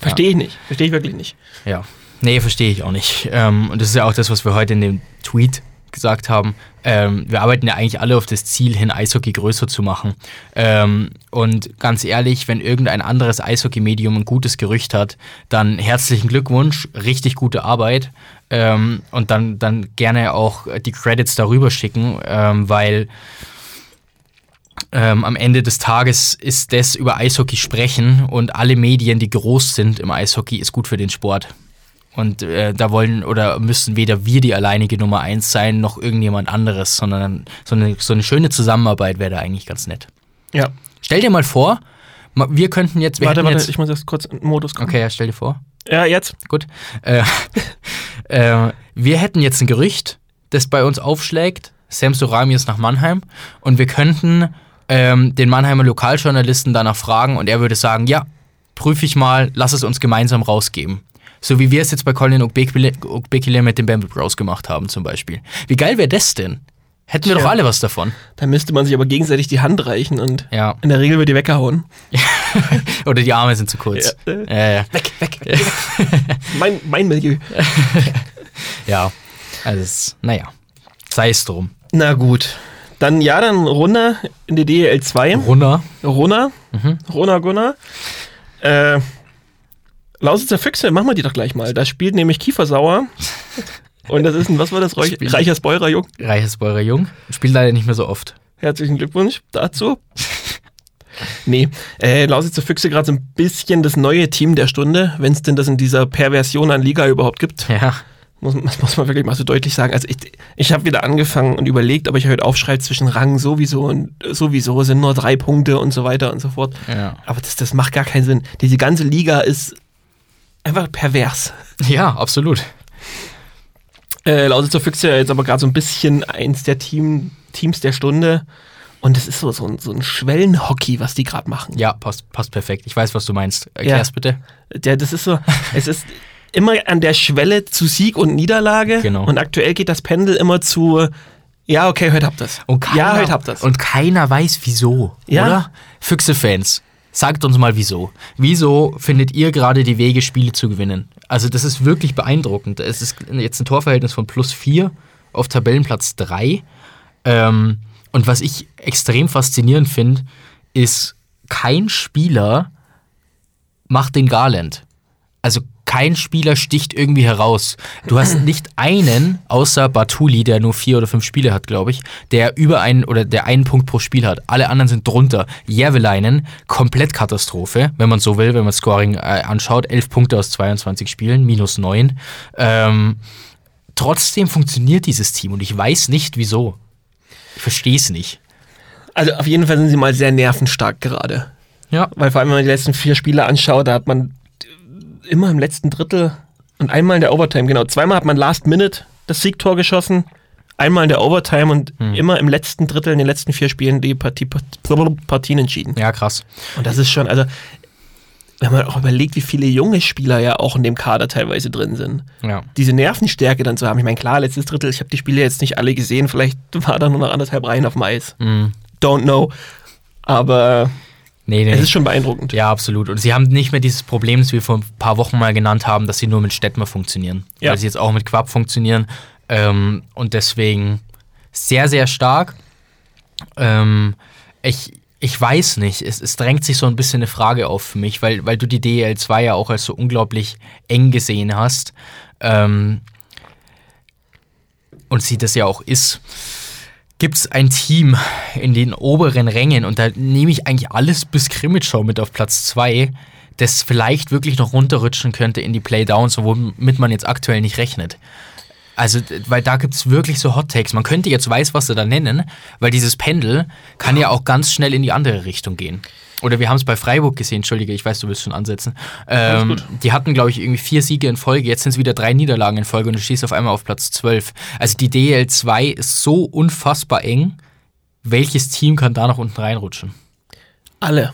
verstehe ich nicht. Verstehe ich wirklich nicht. Ja, nee, verstehe ich auch nicht. Ähm, und das ist ja auch das, was wir heute in dem Tweet gesagt haben, ähm, wir arbeiten ja eigentlich alle auf das Ziel hin, Eishockey größer zu machen. Ähm, und ganz ehrlich, wenn irgendein anderes Eishockey-Medium ein gutes Gerücht hat, dann herzlichen Glückwunsch, richtig gute Arbeit. Ähm, und dann, dann gerne auch die Credits darüber schicken, ähm, weil ähm, am Ende des Tages ist das über Eishockey sprechen und alle Medien, die groß sind im Eishockey, ist gut für den Sport. Und äh, da wollen oder müssen weder wir die alleinige Nummer eins sein, noch irgendjemand anderes, sondern so eine, so eine schöne Zusammenarbeit wäre da eigentlich ganz nett. Ja. Stell dir mal vor, wir könnten jetzt. Wir warte, warte, jetzt, ich muss jetzt kurz in den Modus kommen. Okay, ja, stell dir vor. Ja, jetzt. Gut. Äh, äh, wir hätten jetzt ein Gerücht, das bei uns aufschlägt. Sam Sorami ist nach Mannheim und wir könnten ähm, den Mannheimer Lokaljournalisten danach fragen und er würde sagen: Ja, prüfe ich mal, lass es uns gemeinsam rausgeben. So wie wir es jetzt bei Colin Okbekele mit den Bamble Bros gemacht haben zum Beispiel. Wie geil wäre das denn? Hätten wir ja. doch alle was davon. Da müsste man sich aber gegenseitig die Hand reichen und ja. in der Regel wird die weggehauen. Oder die Arme sind zu kurz. Ja. Äh. Weg, weg, weg. mein, mein Milieu. ja, also, naja, sei es drum. Na gut. Dann ja, dann Runner in die DL 2. Runner. Runner. Mhm. Runner Gunnar. Äh, Lausitzer Füchse, machen wir die doch gleich mal. Da spielt nämlich Kiefersauer. Und das ist ein, was war das? Räuch, Reichersbeurer Jung? Reichersbeurer Jung. Spielt leider nicht mehr so oft. Herzlichen Glückwunsch dazu. nee, äh, Lausitzer Füchse gerade so ein bisschen das neue Team der Stunde, wenn es denn das in dieser Perversion an Liga überhaupt gibt. Ja. Muss, muss man wirklich mal so deutlich sagen. Also ich, ich habe wieder angefangen und überlegt, ob ich heute aufschreibe zwischen Rang sowieso und sowieso sind nur drei Punkte und so weiter und so fort. Ja. Aber das, das macht gar keinen Sinn. Diese ganze Liga ist einfach pervers. Ja, absolut. Äh, Lausitzer Füchse ja jetzt aber gerade so ein bisschen eins der Team, Teams der Stunde. Und es ist so, so, ein, so ein Schwellenhockey, was die gerade machen. Ja, passt, passt perfekt. Ich weiß, was du meinst. Erklär's ja. bitte. Ja, das ist so, es ist immer an der Schwelle zu Sieg und Niederlage. Genau. Und aktuell geht das Pendel immer zu, ja, okay, heute habt das. Und keiner, ja, heute habt das. Und keiner weiß wieso, ja? oder? Füchse-Fans, Sagt uns mal wieso. Wieso findet ihr gerade die Wege, Spiele zu gewinnen? Also, das ist wirklich beeindruckend. Es ist jetzt ein Torverhältnis von plus 4 auf Tabellenplatz 3. Ähm, und was ich extrem faszinierend finde, ist, kein Spieler macht den Garland. Also kein Spieler sticht irgendwie heraus. Du hast nicht einen, außer Batuli, der nur vier oder fünf Spiele hat, glaube ich, der über einen oder der einen Punkt pro Spiel hat. Alle anderen sind drunter. Järvelainen, komplett Katastrophe, wenn man so will, wenn man Scoring äh, anschaut. Elf Punkte aus 22 Spielen, minus neun. Ähm, trotzdem funktioniert dieses Team und ich weiß nicht wieso. Ich verstehe es nicht. Also auf jeden Fall sind sie mal sehr nervenstark gerade. Ja. Weil vor allem, wenn man die letzten vier Spiele anschaut, da hat man immer im letzten Drittel und einmal in der Overtime, genau. Zweimal hat man Last Minute das Siegtor geschossen, einmal in der Overtime und hm. immer im letzten Drittel in den letzten vier Spielen die Partie, Partien entschieden. Ja, krass. Und das ist schon, also wenn man auch überlegt, wie viele junge Spieler ja auch in dem Kader teilweise drin sind. Ja. Diese Nervenstärke dann zu haben. Ich meine, klar, letztes Drittel, ich habe die Spiele jetzt nicht alle gesehen, vielleicht war da nur noch anderthalb Reihen auf dem Eis. Mhm. Don't know. Aber Nee, nee. Es ist schon beeindruckend. Ja, absolut. Und sie haben nicht mehr dieses Problem, das wir vor ein paar Wochen mal genannt haben, dass sie nur mit Stettmer funktionieren. Ja. Weil sie jetzt auch mit Quab funktionieren. Ähm, und deswegen sehr, sehr stark. Ähm, ich, ich weiß nicht, es, es drängt sich so ein bisschen eine Frage auf für mich, weil, weil du die DL2 ja auch als so unglaublich eng gesehen hast. Ähm, und sie das ja auch ist gibt es ein Team in den oberen Rängen und da nehme ich eigentlich alles bis Krimitschau mit auf Platz 2, das vielleicht wirklich noch runterrutschen könnte in die Playdowns, womit man jetzt aktuell nicht rechnet. Also, weil da gibt es wirklich so Hot Takes. Man könnte jetzt weiß, was sie da nennen, weil dieses Pendel kann ja auch ganz schnell in die andere Richtung gehen. Oder wir haben es bei Freiburg gesehen, entschuldige, ich weiß, du willst schon ansetzen. Ähm, die hatten, glaube ich, irgendwie vier Siege in Folge, jetzt sind es wieder drei Niederlagen in Folge und du stehst auf einmal auf Platz 12. Also die DL2 ist so unfassbar eng. Welches Team kann da noch unten reinrutschen? Alle.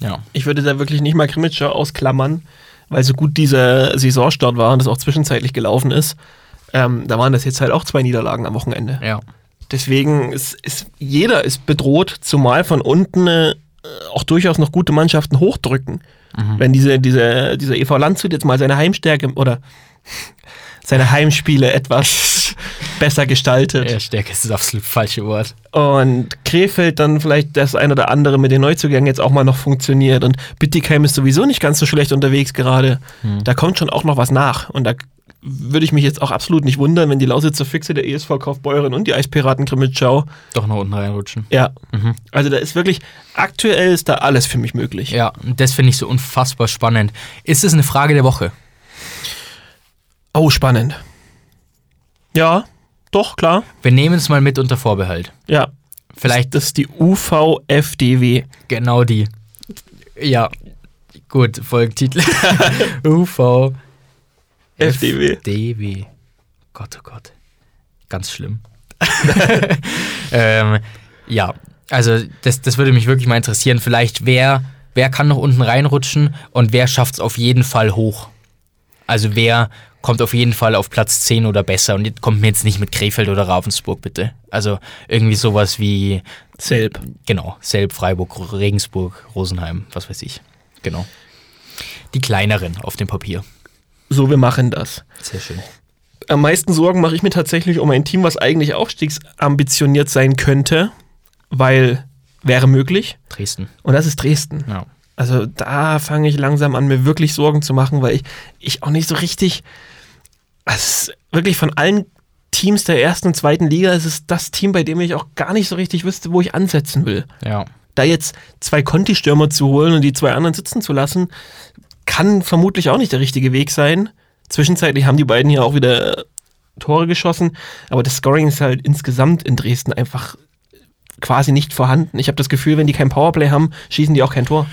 Ja. Ich würde da wirklich nicht mal Krimitschau ausklammern, weil so gut dieser Saisonstart war und das auch zwischenzeitlich gelaufen ist. Ähm, da waren das jetzt halt auch zwei Niederlagen am Wochenende. Ja. Deswegen ist, ist jeder ist bedroht, zumal von unten auch durchaus noch gute Mannschaften hochdrücken. Wenn diese, diese, dieser EV Landshut jetzt mal seine Heimstärke oder seine Heimspiele etwas besser gestaltet. Ja, Stärke ist das absolut falsche Wort. Und Krefeld dann vielleicht das ein oder andere mit den Neuzugängen jetzt auch mal noch funktioniert. Und Bittigheim ist sowieso nicht ganz so schlecht unterwegs gerade. Da kommt schon auch noch was nach. Und da würde ich mich jetzt auch absolut nicht wundern, wenn die Lausitzer Füchse, der ESV Kaufbeuren und die Eispiraten Grimmitschau, Doch nach unten reinrutschen. ja, also da ist wirklich, aktuell ist da alles für mich möglich. Ja, und das finde ich so unfassbar spannend. Ist es eine Frage der Woche? Oh, spannend. Ja, doch, klar. Wir nehmen es mal mit unter Vorbehalt. Ja. Vielleicht Das ist die UVFDW. genau die. Ja, gut, Folgentitel. UV. FDW. FDW. Gott, oh Gott. Ganz schlimm. ähm, ja, also das, das würde mich wirklich mal interessieren. Vielleicht, wer, wer kann noch unten reinrutschen und wer schafft es auf jeden Fall hoch? Also wer kommt auf jeden Fall auf Platz 10 oder besser und kommt mir jetzt nicht mit Krefeld oder Ravensburg, bitte. Also irgendwie sowas wie, Selb. genau, Selb, Freiburg, Regensburg, Rosenheim, was weiß ich. Genau. Die kleineren auf dem Papier. So, wir machen das. Sehr schön. Am meisten Sorgen mache ich mir tatsächlich um ein Team, was eigentlich aufstiegsambitioniert sein könnte, weil wäre möglich. Dresden. Und das ist Dresden. Ja. Also da fange ich langsam an, mir wirklich Sorgen zu machen, weil ich, ich auch nicht so richtig. Ist wirklich von allen Teams der ersten und zweiten Liga ist es das Team, bei dem ich auch gar nicht so richtig wüsste, wo ich ansetzen will. Ja. Da jetzt zwei Conti-Stürmer zu holen und die zwei anderen sitzen zu lassen, kann vermutlich auch nicht der richtige Weg sein. Zwischenzeitlich haben die beiden hier auch wieder Tore geschossen, aber das Scoring ist halt insgesamt in Dresden einfach quasi nicht vorhanden. Ich habe das Gefühl, wenn die kein Powerplay haben, schießen die auch kein Tor.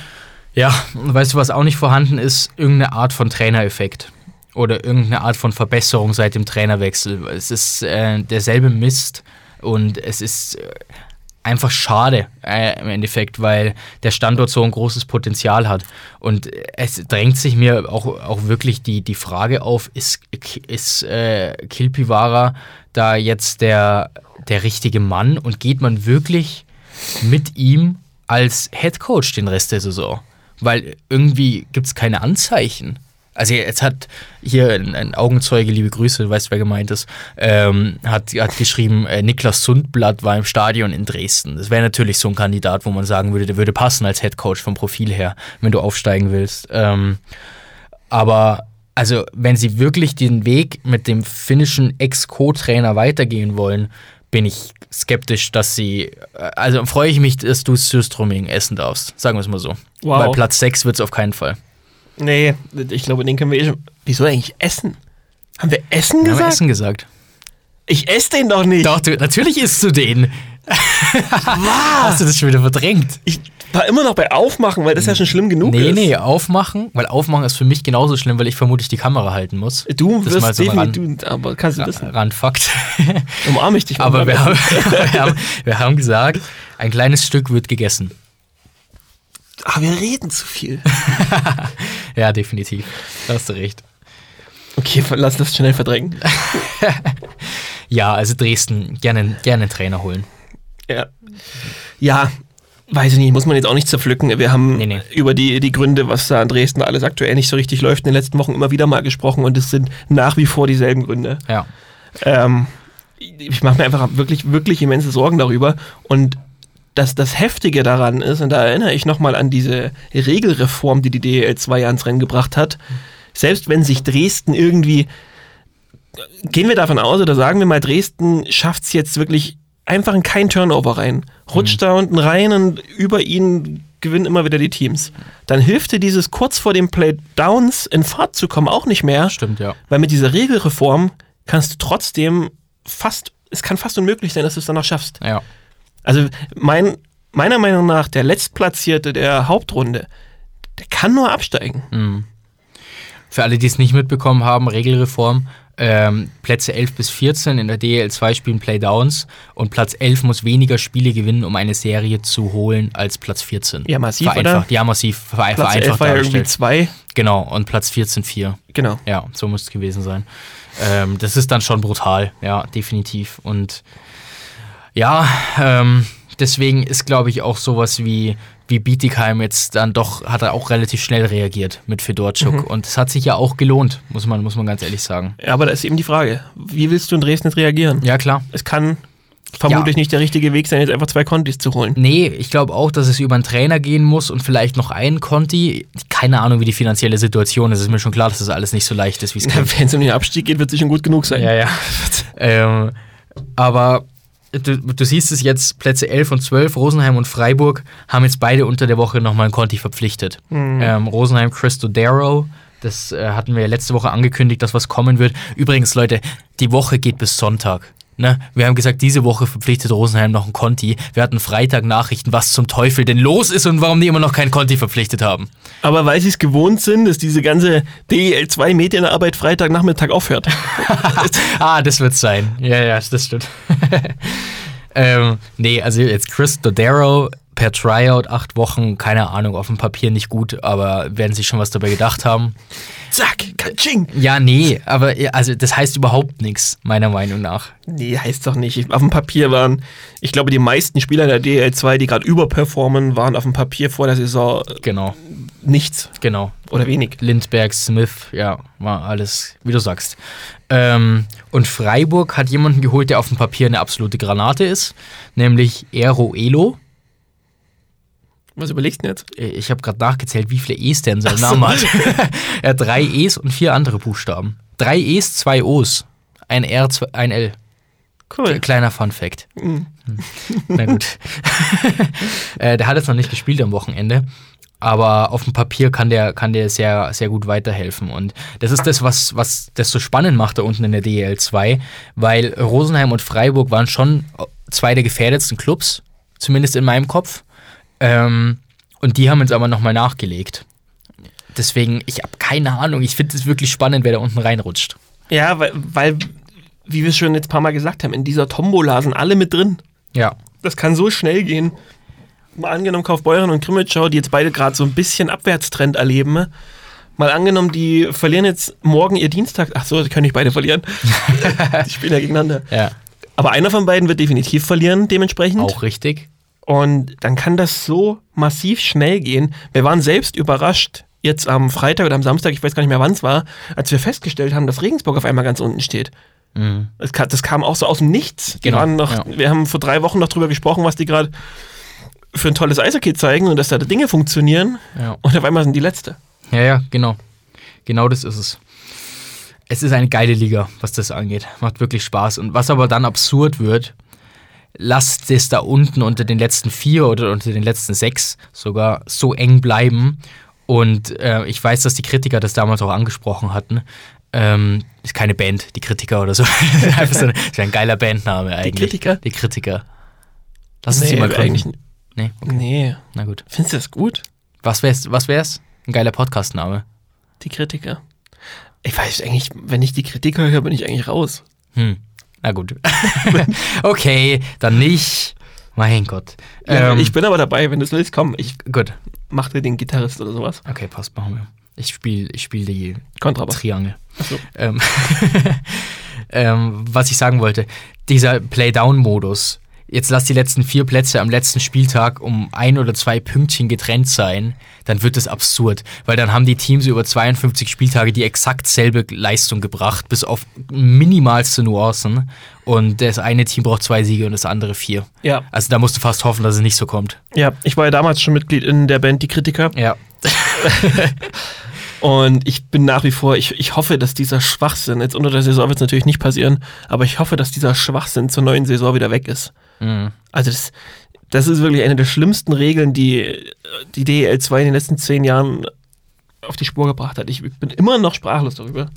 Ja, und weißt du, was auch nicht vorhanden ist? Irgendeine Art von Trainereffekt. Oder irgendeine Art von Verbesserung seit dem Trainerwechsel. Es ist äh, derselbe Mist und es ist äh, einfach schade äh, im Endeffekt, weil der Standort so ein großes Potenzial hat. Und es drängt sich mir auch, auch wirklich die, die Frage auf, ist, ist äh, Kilpivara da jetzt der, der richtige Mann und geht man wirklich mit ihm als Head Coach den Rest der Saison? Weil irgendwie gibt es keine Anzeichen. Also jetzt hat hier ein, ein Augenzeuge, liebe Grüße, du weißt, wer gemeint ist, ähm, hat, hat geschrieben, äh, Niklas Sundblatt war im Stadion in Dresden. Das wäre natürlich so ein Kandidat, wo man sagen würde, der würde passen als Headcoach vom Profil her, wenn du aufsteigen willst. Ähm, aber also, wenn sie wirklich den Weg mit dem finnischen Ex-Co-Trainer weitergehen wollen, bin ich skeptisch, dass sie. äh, Also freue ich mich, dass du Sürströming essen darfst. Sagen wir es mal so. Wow. Weil Platz 6 wird es auf keinen Fall. Nee, ich glaube, den können wir eh schon. Wieso eigentlich essen? Haben wir Essen Wir haben gesagt? Essen gesagt. Ich esse den doch nicht. Doch, du, natürlich isst du den. Hast du das schon wieder verdrängt? Ich war immer noch bei Aufmachen, weil das ja schon schlimm genug Nee, ist. nee, aufmachen, weil aufmachen ist für mich genauso schlimm, weil ich vermutlich die Kamera halten muss. Du Das wirst mal so definitiv, du, aber kannst du wissen. Randfakt. Umarme ich dich mal. Aber wir haben, wir, haben, wir haben gesagt, ein kleines Stück wird gegessen. Ah, wir reden zu viel. Ja, definitiv. Da hast du recht. Okay, lass das schnell verdrängen. Ja, also Dresden, gerne, gerne einen Trainer holen. Ja. Ja, weiß ich nicht, muss man jetzt auch nicht zerpflücken. Wir haben Nee, nee. über die, die Gründe, was da an Dresden alles aktuell nicht so richtig läuft, in den letzten Wochen immer wieder mal gesprochen und es sind nach wie vor dieselben Gründe. Ja. Ähm, ich mache mir einfach wirklich, wirklich immense Sorgen darüber. Und dass das Heftige daran ist, und da erinnere ich nochmal an diese Regelreform, die die DEL 2 ans Rennen gebracht hat, selbst wenn sich Dresden irgendwie, gehen wir davon aus, oder sagen wir mal, Dresden schafft es jetzt wirklich einfach in kein Turnover rein, rutscht da unten rein und über ihn gewinnen immer wieder die Teams. Dann hilft dir dieses kurz vor dem Playdowns in Fahrt zu kommen auch nicht mehr. Stimmt, ja. Weil mit dieser Regelreform kannst du trotzdem fast, es kann fast unmöglich sein, dass du es danach schaffst. Ja. Also mein, meiner Meinung nach, der Letztplatzierte der Hauptrunde, der kann nur absteigen. Für alle, die es nicht mitbekommen haben, Regelreform. Ähm, Plätze 11 bis 14 in der DL2 spielen Playdowns und Platz 11 muss weniger Spiele gewinnen, um eine Serie zu holen, als Platz 14. Ja, massiv, vereinfacht. oder? Ja, massiv ver Platz 11 vereinfacht war ja irgendwie dargestellt. zwei. Genau, und Platz 14 4. Genau. Ja, so muss es gewesen sein. Ähm, das ist dann schon brutal, ja, definitiv. Und ja, ähm, deswegen ist, glaube ich, auch sowas wie, wie Bietigheim jetzt dann doch, hat er auch relativ schnell reagiert mit Fedorczuk. Und es hat sich ja auch gelohnt, muss man, muss man ganz ehrlich sagen. Ja, aber da ist eben die Frage, wie willst du in Dresden jetzt reagieren? Ja, klar. Es kann vermutlich Ja. nicht der richtige Weg sein, jetzt einfach zwei Kontis zu holen. Nee, ich glaube auch, dass es über einen Trainer gehen muss und vielleicht noch einen Conti. Keine Ahnung, wie die finanzielle Situation ist. Es ist mir schon klar, dass das alles nicht so leicht ist, wie es klingt. Wenn es um den Abstieg geht, wird es schon gut genug sein. Ja, ja. ähm, aber du, du siehst es jetzt, Plätze 11 und 12, Rosenheim und Freiburg haben jetzt beide unter der Woche nochmal einen Conti verpflichtet. Ähm, Rosenheim Cristo Darrow, das äh, hatten wir ja letzte Woche angekündigt, dass was kommen wird. Übrigens, Leute, die Woche geht bis Sonntag. Ne? Wir haben gesagt, diese Woche verpflichtet Rosenheim noch einen Conti. Wir hatten Freitag Nachrichten, was zum Teufel denn los ist und warum die immer noch keinen Conti verpflichtet haben. Aber weil sie es gewohnt sind, dass diese ganze DEL2 Medienarbeit Freitagnachmittag aufhört. ah, das wird sein. Ja, ja, das stimmt. ähm, nee, also jetzt Chris Dodaro per Tryout, acht Wochen, keine Ahnung, auf dem Papier nicht gut, aber werden sich schon was dabei gedacht haben. Zack, Katsching. Ja, nee, aber also das heißt überhaupt nichts, meiner Meinung nach. Nee, heißt doch nicht. Auf dem Papier waren, ich glaube, die meisten Spieler der DEL2, die gerade überperformen, waren auf dem Papier vor der Saison äh, Genau, nichts genau. oder wenig. Lindberg, Smith, ja, war alles, wie du sagst. Ähm, und Freiburg hat jemanden geholt, der auf dem Papier eine absolute Granate ist, nämlich Ero Elo. Was überlegst du denn jetzt? Äh, Ich habe gerade nachgezählt, wie viele E's der in seinem Namen hat. er hat drei E's und vier andere Buchstaben. Drei E's, zwei O's. Ein R, zwei, ein L. Cool. Kleiner Fun Fact. Mhm. Hm. Na gut. äh, der hat jetzt noch nicht gespielt am Wochenende. Aber auf dem Papier kann der, kann der sehr, sehr gut weiterhelfen. Und das ist das, was, was das so spannend macht da unten in der DEL 2, weil Rosenheim und Freiburg waren schon zwei der gefährdetsten Clubs, zumindest in meinem Kopf. Ähm, und die haben jetzt aber nochmal nachgelegt. Deswegen, ich habe keine Ahnung. Ich finde es wirklich spannend, wer da unten reinrutscht. Ja, weil, weil, wie wir es schon jetzt ein paar Mal gesagt haben, in dieser Tombola sind alle mit drin. Ja. Das kann so schnell gehen. Mal angenommen, Kaufbeuren und Krimitschau, die jetzt beide gerade so ein bisschen Abwärtstrend erleben. Mal angenommen, die verlieren jetzt morgen ihr Dienstag. Ach so, die können nicht beide verlieren. die spielen ja gegeneinander. Ja. Aber einer von beiden wird definitiv verlieren, dementsprechend. Auch richtig. Und dann kann das so massiv schnell gehen. Wir waren selbst überrascht, jetzt am Freitag oder am Samstag, ich weiß gar nicht mehr wann es war, als wir festgestellt haben, dass Regensburg auf einmal ganz unten steht. Mhm. Das kam, das kam auch so aus dem Nichts. Die Genau, noch, ja. Wir haben vor drei Wochen noch drüber gesprochen, was die gerade für ein tolles Eishockey zeigen und dass da Dinge funktionieren. Ja. Und auf einmal sind die Letzte. Ja, ja, genau. Genau das ist es. Es ist eine geile Liga, was das angeht. Macht wirklich Spaß. Und was aber dann absurd wird, lasst es da unten unter den letzten vier oder unter den letzten sechs sogar so eng bleiben. Und äh, ich weiß, dass die Kritiker das damals auch angesprochen hatten. Ähm, ist keine Band, die Kritiker oder so. Ein, ist ein geiler Bandname eigentlich. Kritiker? Die Kritiker. Lass uns die mal gründen. Nee, Nee. na gut. Findest du das gut? Was wär's? Was wär's? Ein geiler Podcastname. Die Kritiker. Ich weiß eigentlich, wenn ich die Kritiker höre, bin ich eigentlich raus. Hm, na gut. okay, dann nicht. Mein Gott. Ja, Ähm, ich bin aber dabei, wenn du es willst, komm, ich gut. mach dir den Gitarrist oder sowas. Okay, passt, machen wir. Ich spiele ich spiel die Kontrabass. Triangel. so. Ähm, ähm, was ich sagen wollte, dieser Playdown-Modus. Jetzt lass die letzten vier Plätze am letzten Spieltag um ein oder zwei Pünktchen getrennt sein, dann wird es absurd. Weil dann haben die Teams über 52 Spieltage die exakt selbe Leistung gebracht, bis auf minimalste Nuancen. Und das eine Team braucht zwei Siege und das andere vier. Ja. Also da musst du fast hoffen, dass es nicht so kommt. Ja, ich war ja damals schon Mitglied in der Band Die Kritiker. Ja. Und ich bin nach wie vor, ich, ich hoffe, dass dieser Schwachsinn, jetzt unter der Saison wird es natürlich nicht passieren, aber ich hoffe, dass dieser Schwachsinn zur neuen Saison wieder weg ist. Mhm. Also das, das ist wirklich eine der schlimmsten Regeln, die die DEL2 in den letzten zehn Jahren auf die Spur gebracht hat. Ich bin immer noch sprachlos darüber.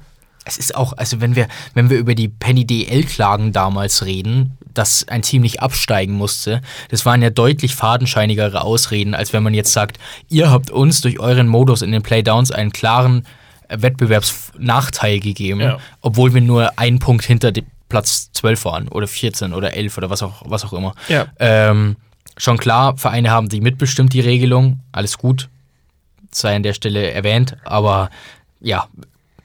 Es ist auch, also wenn wir, wenn wir über die Penny DL-Klagen damals reden, dass ein Team nicht absteigen musste, das waren ja deutlich fadenscheinigere Ausreden, als wenn man jetzt sagt, ihr habt uns durch euren Modus in den Playdowns einen klaren Wettbewerbsnachteil gegeben, Ja. obwohl wir nur einen Punkt hinter dem Platz 12 waren oder 14 oder 11 oder was auch, was auch immer. Ja. Ähm, schon klar, Vereine haben die mitbestimmt, die Regelung, alles gut, sei an der Stelle erwähnt, aber ja,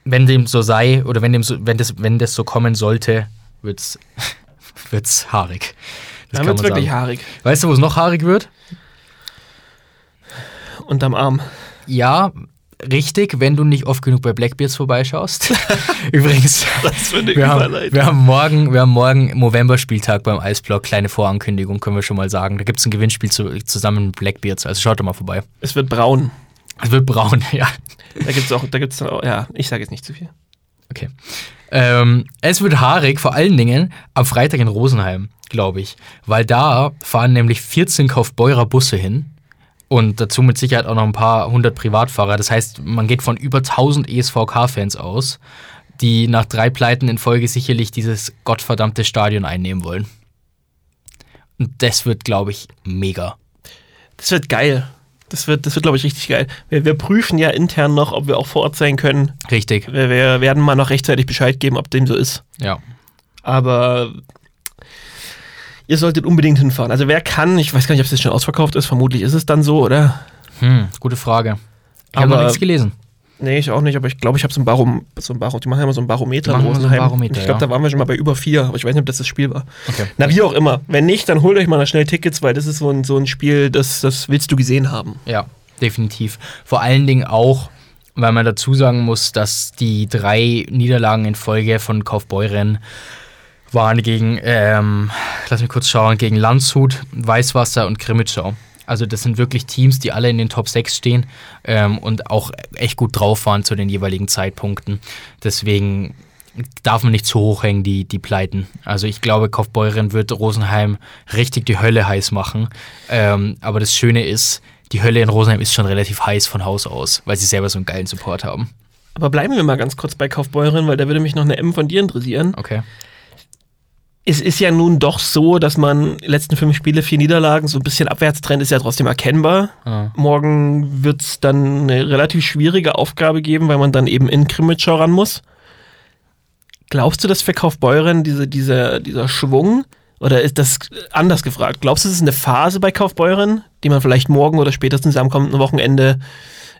wenn dem so sei oder wenn, dem so, wenn, das, wenn das so kommen sollte, wird's, wird's haarig. Das Dann man wirklich sagen. haarig. Weißt du, wo es noch haarig wird? Unterm Arm. Ja, richtig, wenn du nicht oft genug bei Blackbeards vorbeischaust. Übrigens, wir haben, wir haben morgen, wir haben morgen November-Spieltag beim Eisblock. Kleine Vorankündigung, können wir schon mal sagen. Da gibt es ein Gewinnspiel zu, zusammen mit Blackbeards. Also schaut doch mal vorbei. Es wird braun. Es wird braun, ja. Da auch, da gibt's dann auch, ja, ich sage jetzt nicht zu viel. Okay. Ähm, es wird haarig, vor allen Dingen am Freitag in Rosenheim, glaube ich. Weil da fahren nämlich 14 Kaufbeurer Busse hin. Und dazu mit Sicherheit auch noch ein paar hundert Privatfahrer. Das heißt, man geht von über 1000 ESVK-Fans aus, die nach drei Pleiten in Folge sicherlich dieses gottverdammte Stadion einnehmen wollen. Und das wird, glaube ich, mega. Das wird geil. Das wird, das wird glaube ich, richtig geil. Wir, wir prüfen ja intern noch, ob wir auch vor Ort sein können. Richtig. Wir, wir werden mal noch rechtzeitig Bescheid geben, ob dem so ist. Ja. Aber ihr solltet unbedingt hinfahren. Also wer kann, ich weiß gar nicht, ob es jetzt schon ausverkauft ist, vermutlich ist es dann so, oder? Hm, gute Frage. Ich habe noch nichts gelesen. Nee, ich auch nicht, aber ich glaube, ich habe so ein Barom, so ein Barom, die machen ja immer so ein Barometer in immer so Rosenheim. Barometer, ich glaube, ja. da waren wir schon mal bei über vier, aber ich weiß nicht, ob das das Spiel war. Okay. Na, wie auch immer. Wenn nicht, dann holt euch mal schnell Tickets, weil das ist so ein, so ein Spiel, das, das willst du gesehen haben. Ja, definitiv. Vor allen Dingen auch, weil man dazu sagen muss, dass die drei Niederlagen in Folge von Kaufbeuren waren gegen, ähm, lass mich kurz schauen, gegen Landshut, Weißwasser und Krimitschau. Also das sind wirklich Teams, die alle in den Top 6 stehen ähm, und auch echt gut drauf waren zu den jeweiligen Zeitpunkten. Deswegen darf man nicht zu hoch hängen, die, die Pleiten. Also ich glaube, Kaufbeuren wird Rosenheim richtig die Hölle heiß machen. Ähm, aber das Schöne ist, die Hölle in Rosenheim ist schon relativ heiß von Haus aus, weil sie selber so einen geilen Support haben. Aber bleiben wir mal ganz kurz bei Kaufbeuren, weil da würde mich noch eine M von dir interessieren. Okay. Es ist ja nun doch so, dass man letzten fünf Spiele, vier Niederlagen, so ein bisschen Abwärtstrend ist ja trotzdem erkennbar. Ah. Morgen wird es dann eine relativ schwierige Aufgabe geben, weil man dann eben in Krimitschau ran muss. Glaubst du, dass für Kaufbeuren diese, dieser, dieser Schwung, oder ist das anders gefragt, glaubst du, es ist eine Phase bei Kaufbeuren, die man vielleicht morgen oder spätestens am kommenden Wochenende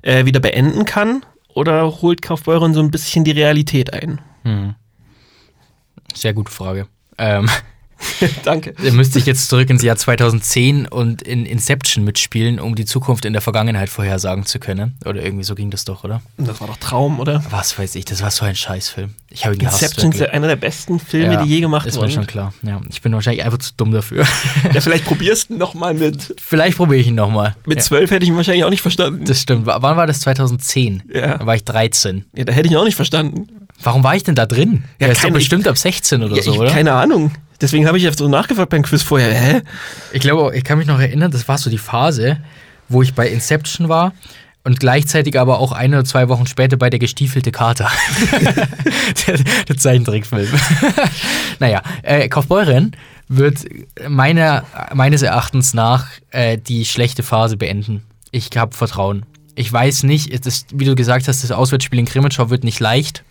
äh, wieder beenden kann? Oder holt Kaufbeuren so ein bisschen die Realität ein? Hm. Sehr gute Frage. Ähm, Danke. da müsste ich jetzt zurück ins Jahr 2010 und in Inception mitspielen, um die Zukunft in der Vergangenheit vorhersagen zu können. Oder irgendwie so ging das doch, oder? Das war doch Traum, oder? Was weiß ich, das war so ein Scheißfilm. Ich habe ihn gehasst. Inception ist einer der besten Filme, Ja, die je gemacht Ist mir wurden. schon klar. Ja, ich bin wahrscheinlich einfach zu dumm dafür. Ja, vielleicht probierst du nochmal mit. Vielleicht probiere ich ihn nochmal. Mit ja, zwölf hätte ich ihn wahrscheinlich auch nicht verstanden. das stimmt. W- Wann war das? 2010? Ja. Da war ich 13. ja, da hätte ich ihn auch nicht verstanden. Warum war ich denn da drin? Ja, Ja, ist doch bestimmt ab 16 oder Ja, so, ich, oder? keine Ahnung. Deswegen habe ich so nachgefragt beim Quiz vorher. Hä? Ich glaube, ich kann mich noch erinnern, das war so die Phase, wo ich bei Inception war und gleichzeitig aber auch ein oder zwei Wochen später bei der gestiefelte Kater. der, der Zeichentrickfilm. naja, äh, Kaufbeuren wird meiner, meines Erachtens nach äh, die schlechte Phase beenden. Ich habe Vertrauen. Ich weiß nicht, ist, wie du gesagt hast, das Auswärtsspiel in Krimitschau wird nicht leicht.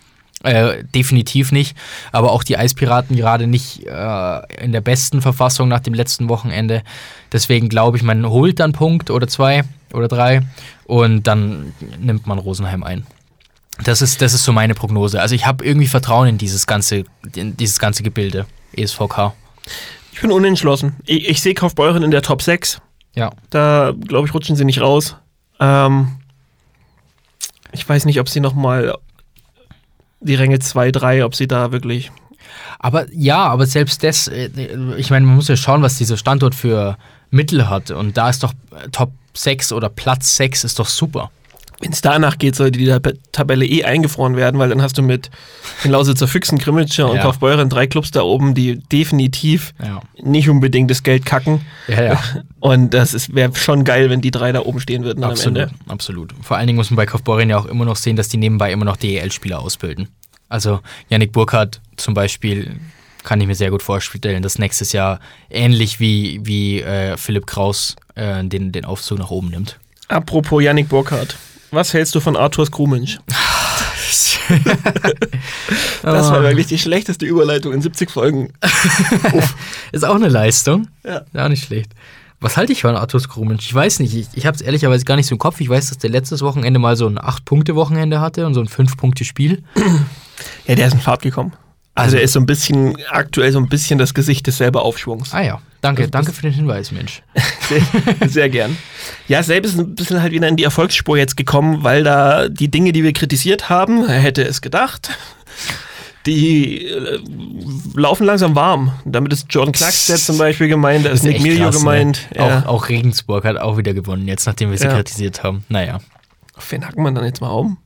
Äh, definitiv nicht. Aber auch die Eispiraten gerade nicht äh, in der besten Verfassung nach dem letzten Wochenende. Deswegen glaube ich, man holt dann Punkt oder zwei oder drei und dann nimmt man Rosenheim ein. Das ist, das ist so meine Prognose. Also ich habe irgendwie Vertrauen in dieses ganze, in dieses ganze Gebilde, ESVK. Ich bin unentschlossen. Ich, ich sehe Kaufbeuren in der Top 6. Ja. Da, glaube ich, rutschen sie nicht raus. Ähm, ich weiß nicht, ob sie nochmal die Ränge 2, 3, ob sie da wirklich. Aber ja, aber selbst das, äh, ich meine, man muss ja schauen, was dieser Standort für Mittel hat. Und da ist doch äh, Top 6 oder Platz 6 ist doch super. Wenn es danach geht, sollte die Tab- Tabelle eh eingefroren werden, weil dann hast du mit den Lausitzer Füchsen, Krimmitscher und Ja. Kaufbeuren drei Clubs da oben, die definitiv Ja. nicht unbedingt das Geld kacken. Ja, ja. Und das wäre schon geil, wenn die drei da oben stehen würden dann am Absolut, Ende. absolut. Vor allen Dingen muss man bei Kaufbeuren ja auch immer noch sehen, dass die nebenbei immer noch DEL-Spieler ausbilden. Also Yannick Burkhardt zum Beispiel kann ich mir sehr gut vorstellen, dass nächstes Jahr ähnlich wie, wie äh, Philipp Kraus äh, den, den Aufzug nach oben nimmt. Apropos Yannick Burkhardt. Was hältst du von Arthurs Krumensch? Das war wirklich die schlechteste Überleitung in 70 Folgen. Ist auch eine Leistung. Ja. Ja, nicht schlecht. Was halte ich von Artus Krumensch? Ich weiß nicht. Ich, ich habe es ehrlicherweise gar nicht so im Kopf. Ich weiß, dass der letztes Wochenende mal so ein 8-Punkte-Wochenende hatte und so ein 5-Punkte-Spiel. Ja, der ist in Fahrt gekommen. Also, er ist so ein bisschen, aktuell so ein bisschen das Gesicht des selber Aufschwungs. Ah ja, danke. Das- danke für den Hinweis, Mensch. Sehr, sehr gern. Ja, selbst ist ein bisschen halt wieder in die Erfolgsspur jetzt gekommen, weil da die Dinge, die wir kritisiert haben, er hätte es gedacht, die äh, laufen langsam warm. Damit ist Jordan Klackstedt zum Beispiel gemeint, da ist Nick echt Milio krass, ne? gemeint. Ja. Auch, auch Regensburg hat auch wieder gewonnen, jetzt nachdem wir sie Ja. kritisiert haben. Naja, Auf wen hacken wir dann jetzt mal um?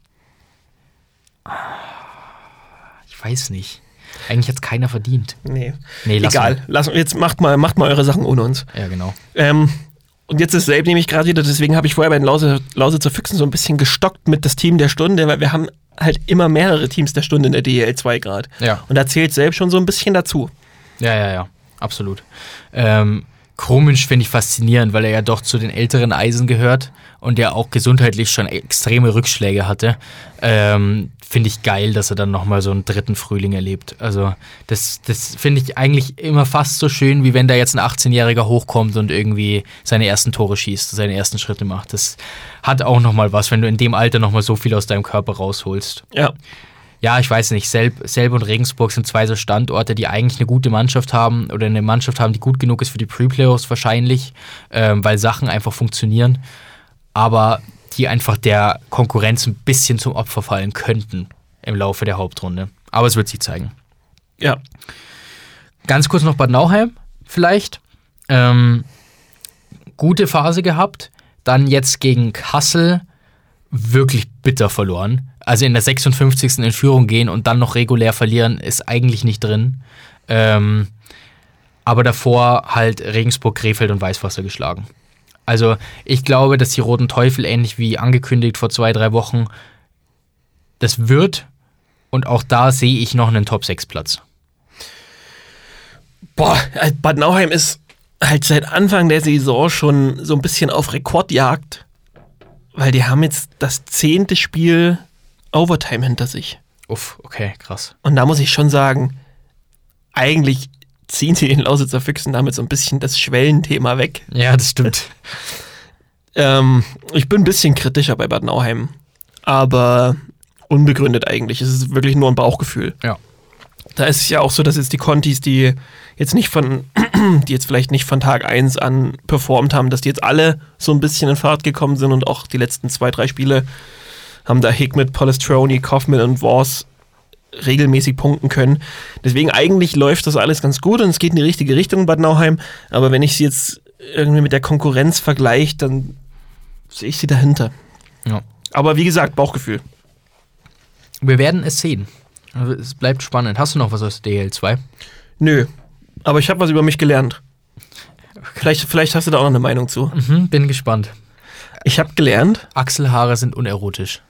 ich weiß nicht. Eigentlich hat es keiner verdient. Nee. Nee, lass Egal. Lass, jetzt macht mal, macht mal eure Sachen ohne uns. Mal. Ja, genau. Ähm, und jetzt ist selb nämlich gerade wieder, deswegen habe ich vorher bei den Lause, Lausitzer Füchsen so ein bisschen gestockt mit das Team der Stunde, weil wir haben halt immer mehrere Teams der Stunde in der DEL 2 gerade. Ja. Und da zählt selbst schon so ein bisschen dazu. Ja, ja, ja, absolut. Ähm, Kromisch finde ich faszinierend, weil er ja doch zu den älteren Eisen gehört und ja auch gesundheitlich schon extreme Rückschläge hatte. Ähm, finde ich geil, dass er dann nochmal so einen dritten Frühling erlebt. Also, das, das finde ich eigentlich immer fast so schön, wie wenn da jetzt ein 18-Jähriger hochkommt und irgendwie seine ersten Tore schießt, seine ersten Schritte macht. Das hat auch nochmal was, wenn du in dem Alter nochmal so viel aus deinem Körper rausholst. Ja. Ja, ich weiß nicht. Selb, Selb und Regensburg sind zwei so Standorte, die eigentlich eine gute Mannschaft haben oder eine Mannschaft haben, die gut genug ist für die Pre-Playoffs wahrscheinlich, ähm, weil Sachen einfach funktionieren, aber die einfach der Konkurrenz ein bisschen zum Opfer fallen könnten im Laufe der Hauptrunde. Aber es wird sich zeigen. Ja. Ganz kurz noch Bad Nauheim vielleicht. Ähm, gute Phase gehabt. Dann jetzt gegen Kassel wirklich bitter verloren. Also in der 56. in Führung gehen und dann noch regulär verlieren, ist eigentlich nicht drin. Ähm, aber davor halt Regensburg, Krefeld und Weißwasser geschlagen. Also ich glaube, dass die Roten Teufel, ähnlich wie angekündigt vor zwei, drei Wochen, das wird. Und auch da sehe ich noch einen Top-6-Platz. Boah, äh, Bad Nauheim ist halt seit Anfang der Saison schon so ein bisschen auf Rekordjagd, weil die haben jetzt das zehnte Spiel Overtime hinter sich. Uff, okay, krass. Und da muss ich schon sagen, eigentlich ziehen sie den Lausitzer Füchsen damit so ein bisschen das Schwellenthema weg. Ja, das stimmt. Ähm, ich bin ein bisschen kritischer bei Bad Nauheim, aber unbegründet eigentlich. Es ist wirklich nur ein Bauchgefühl. Ja. Da ist es ja auch so, dass jetzt die Contis, die jetzt nicht von, die jetzt vielleicht nicht von Tag 1 an performt haben, dass die jetzt alle so ein bisschen in Fahrt gekommen sind und auch die letzten zwei, drei Spiele haben da Hickmet, Polestroni, Kaufman und Wars regelmäßig punkten können. Deswegen eigentlich läuft das alles ganz gut und es geht in die richtige Richtung in Bad Nauheim. Aber wenn ich sie jetzt irgendwie mit der Konkurrenz vergleiche, dann sehe ich sie dahinter. Ja. Aber wie gesagt, Bauchgefühl. Wir werden es sehen. Also es bleibt spannend. Hast du noch was aus DL2? Nö. Aber ich habe was über mich gelernt. Vielleicht, vielleicht hast du da auch noch eine Meinung zu. Mhm, bin gespannt. Ich habe gelernt. Achselhaare sind unerotisch.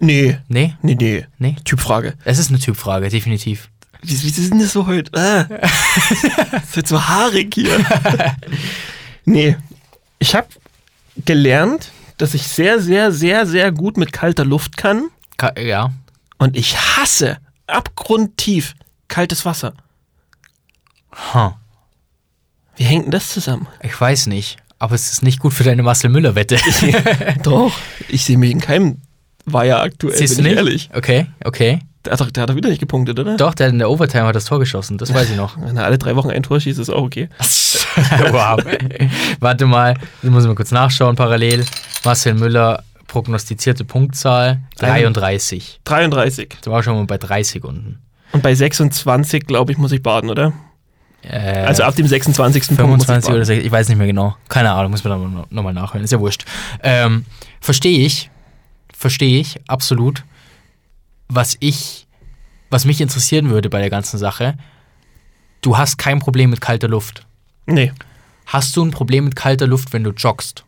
Nee. Nee? Nee, nee. Nee? Typfrage. Es ist eine Typfrage, definitiv. Wie, wie ist denn das so heute? Ah. Es wird so haarig hier. nee. Ich habe gelernt, dass ich sehr, sehr, sehr, sehr gut mit kalter Luft kann. Ka ja. Und ich hasse abgrundtief kaltes Wasser. Huh. Wie hängt denn das zusammen? Ich weiß nicht. Aber es ist nicht gut für deine Marcel Müller-Wette. Doch. Ich sehe mich in keinem ja aktuell, Siehst du bin ich nicht? ehrlich. Okay, okay. Der hat, doch, der hat doch wieder nicht gepunktet, oder? Doch, der hat in der Overtime hat das Tor geschossen. Das weiß ich noch. Wenn er alle drei Wochen ein Tor schießt, ist auch okay. wow. Warte mal, das muss ich mal kurz nachschauen parallel. Marcel Müller, prognostizierte Punktzahl 33. 33. Da war schon mal bei 3 Sekunden. Und bei 26, glaube ich, muss ich baden, oder? Äh, Also ab dem 26. Punkt 25 muss ich oder baden. 6, ich weiß nicht mehr genau. Keine Ahnung, muss man nochmal noch mal nachhören. Ist ja wurscht. Ähm, Verstehe ich. Verstehe ich, absolut. Was ich, was mich interessieren würde bei der ganzen Sache, du hast kein Problem mit kalter Luft. Nee. Hast du ein Problem mit kalter Luft, wenn du joggst?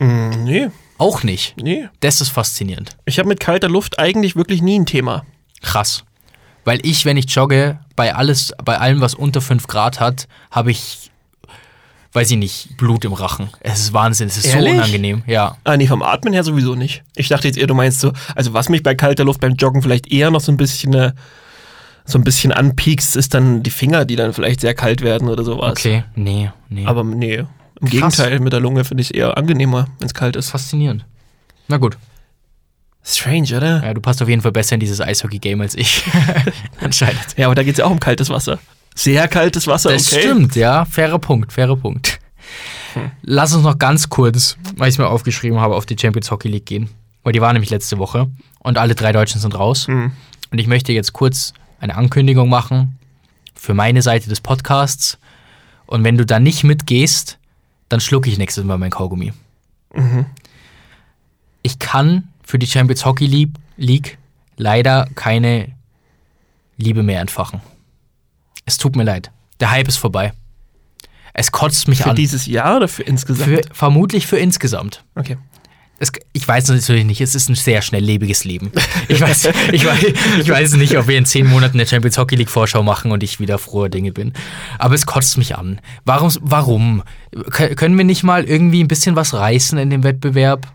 Mm, nee, Auch nicht. nee. Das ist faszinierend. Ich habe mit kalter Luft eigentlich wirklich nie ein Thema. Krass. Weil ich, wenn ich jogge, bei alles, bei allem, was unter 5 Grad hat, habe ich weiß ich nicht, Blut im Rachen. Es ist Wahnsinn, es ist Ehrlich? so unangenehm. Ja. Ah, nee, vom Atmen her sowieso nicht. Ich dachte jetzt eher, du meinst so, also was mich bei kalter Luft beim Joggen vielleicht eher noch so ein bisschen, äh, so ein bisschen anpiekst, ist dann die Finger, die dann vielleicht sehr kalt werden oder sowas. Okay, nee, nee. Aber nee, im Krass. Gegenteil, mit der Lunge finde ich es eher angenehmer, wenn es kalt ist. faszinierend. Na gut. Strange, oder? Ja, du passt auf jeden Fall besser in dieses Eishockey-Game als ich. Anscheinend. Ja, aber da geht es ja auch um kaltes Wasser. Sehr kaltes Wasser, Das okay. stimmt, ja. Fairer Punkt, fairer Punkt. Lass uns noch ganz kurz, weil ich es mir aufgeschrieben habe, auf die Champions Hockey League gehen. Weil die war nämlich letzte Woche und alle drei Deutschen sind raus. Hm. Und ich möchte jetzt kurz eine Ankündigung machen für meine Seite des Podcasts. Und wenn du da nicht mitgehst, dann schlucke ich nächstes Mal mein Kaugummi. Mhm. Ich kann für die Champions Hockey League, leider keine Liebe mehr entfachen. Es tut mir leid. Der Hype ist vorbei. Es kotzt mich Für an. dieses Jahr oder für insgesamt? Für, vermutlich für insgesamt. okay. Es, ich weiß natürlich nicht, es ist ein sehr schnelllebiges Leben. Ich weiß, ich, weiß, ich weiß nicht, ob wir in zehn Monaten eine Champions Hockey League Vorschau machen und ich wieder froher Dinge bin. Aber es kotzt mich an. Warum? warum? Kö- Können wir nicht mal irgendwie ein bisschen was reißen in dem Wettbewerb?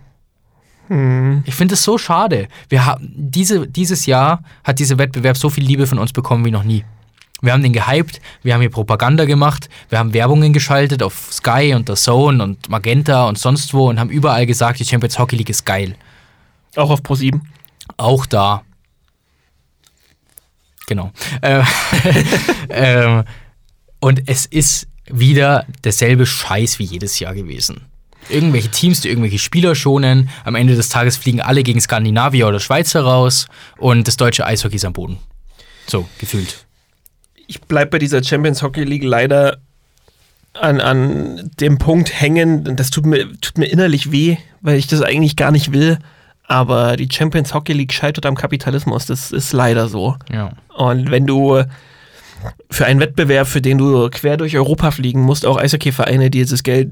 Hm. Ich finde es so schade. Wir haben diese, dieses Jahr hat dieser Wettbewerb so viel Liebe von uns bekommen wie noch nie. Wir haben den gehypt, wir haben hier Propaganda gemacht, wir haben Werbungen geschaltet auf Sky und der Zone und Magenta und sonst wo und haben überall gesagt, die Champions Hockey League ist geil. Auch auf Pro 7. Auch da. Genau. Äh, ähm, und es ist wieder derselbe Scheiß wie jedes Jahr gewesen. Irgendwelche Teams, die irgendwelche Spieler schonen. Am Ende des Tages fliegen alle gegen Skandinavier oder Schweizer raus und das deutsche Eishockey ist am Boden. So, gefühlt. Ich bleibe bei dieser Champions Hockey League leider an, an dem Punkt hängen. Das tut mir, tut mir innerlich weh, weil ich das eigentlich gar nicht will. Aber die Champions Hockey League scheitert am Kapitalismus. Das ist leider so. Ja. Und wenn du für einen Wettbewerb, für den du quer durch Europa fliegen musst, auch Eishockey-Vereine, die dieses Geld,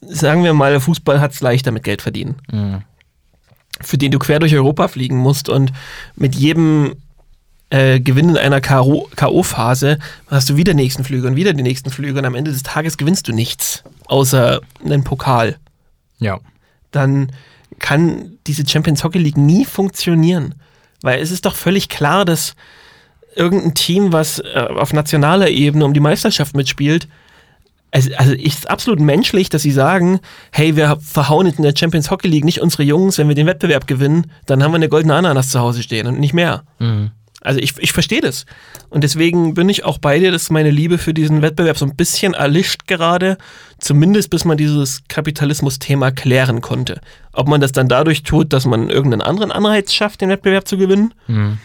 sagen wir mal, Fußball hat es leichter mit Geld verdienen, Mhm. für den du quer durch Europa fliegen musst und mit jedem äh, Gewinn in einer K.O. K.O.-Phase hast du wieder die nächsten Flüge und wieder die nächsten Flüge und am Ende des Tages gewinnst du nichts, außer einen Pokal. Ja. Dann kann diese Champions Hockey League nie funktionieren. Weil es ist doch völlig klar, dass irgendein Team, was äh, auf nationaler Ebene um die Meisterschaft mitspielt, also, also ist absolut menschlich, dass sie sagen, hey, wir verhauen in der Champions Hockey League nicht unsere Jungs, wenn wir den Wettbewerb gewinnen, dann haben wir eine goldene Ananas zu Hause stehen und nicht mehr. Mhm. Also ich, ich verstehe das. Und deswegen bin ich auch bei dir, dass meine Liebe für diesen Wettbewerb so ein bisschen erlischt gerade, zumindest bis man dieses Kapitalismus-Thema klären konnte. Ob man das dann dadurch tut, dass man irgendeinen anderen Anreiz schafft, den Wettbewerb zu gewinnen, Mhm.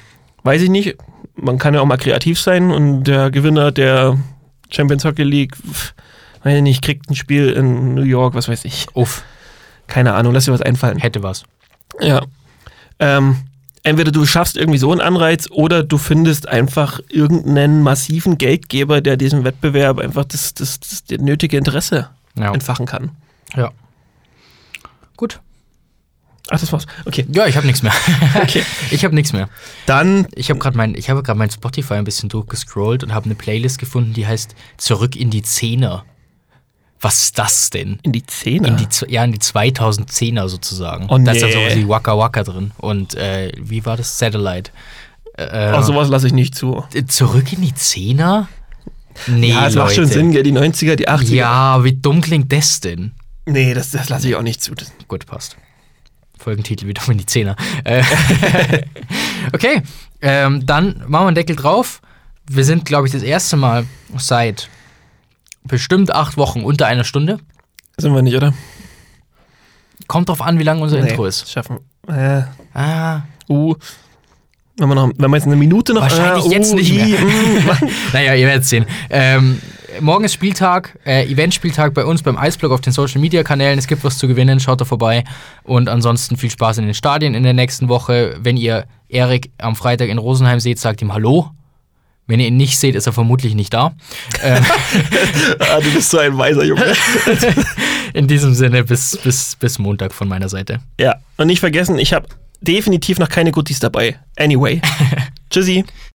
weiß ich nicht. Man kann ja auch mal kreativ sein und der Gewinner der Champions Hockey League, weiß ich nicht, kriegt ein Spiel in New York, was weiß ich. Uff, Keine Ahnung, lass dir was einfallen. hätte was. Ja. Ähm, entweder du schaffst irgendwie so einen Anreiz oder du findest einfach irgendeinen massiven Geldgeber, der diesem Wettbewerb einfach das, das, das, das nötige Interesse Ja. entfachen kann. ja. Gut. Ach, das war's. Okay. Ja, ich habe nichts mehr. Okay. Ich habe nichts mehr. Dann, Ich habe gerade mein, ich habe gerade mein Spotify ein bisschen durchgescrollt und habe eine Playlist gefunden, die heißt Zurück in die Zehner. Was ist das denn? in die Zähne. In die, ja, in die 2010er sozusagen. Oh, Da ist dann nee. sowas wie Waka Waka drin. Und äh, wie war das? Satellite. Äh, oh, sowas lasse ich nicht zu. Zurück in die Zehner? Nee, ja, es macht schon Leute. Sinn, gell? Die 90er, die 80er. Ja, wie dumm klingt das denn? Nee, das, das lasse ich auch nicht zu. Das, Gut, passt. Folgentitel wieder in die Zehner. Äh, okay, ähm, dann machen wir einen Deckel drauf. Wir sind, glaube ich, das erste Mal seit bestimmt acht Wochen unter einer Stunde. sind wir nicht, oder? Kommt drauf an, wie lang unser Intro ist. Schaffen. Äh, Ah, uh. Wenn wir, noch, wenn wir jetzt eine Minute noch. Wahrscheinlich äh, jetzt nicht i, mehr. mm, naja, ihr werdet sehen. Ähm, morgen ist Spieltag, äh, Eventspieltag bei uns beim Eisblog auf den Social Media Kanälen. Es gibt was zu gewinnen, schaut da vorbei. Und ansonsten viel Spaß in den Stadien in der nächsten Woche. Wenn ihr Erik am Freitag in Rosenheim seht, sagt ihm Hallo. Wenn ihr ihn nicht seht, ist er vermutlich nicht da. Ähm, ah, du bist so ein weiser Junge. in diesem Sinne, bis, bis, bis Montag von meiner Seite. Ja, und nicht vergessen, ich habe definitiv noch keine Goodies dabei. Anyway. Tschüssi.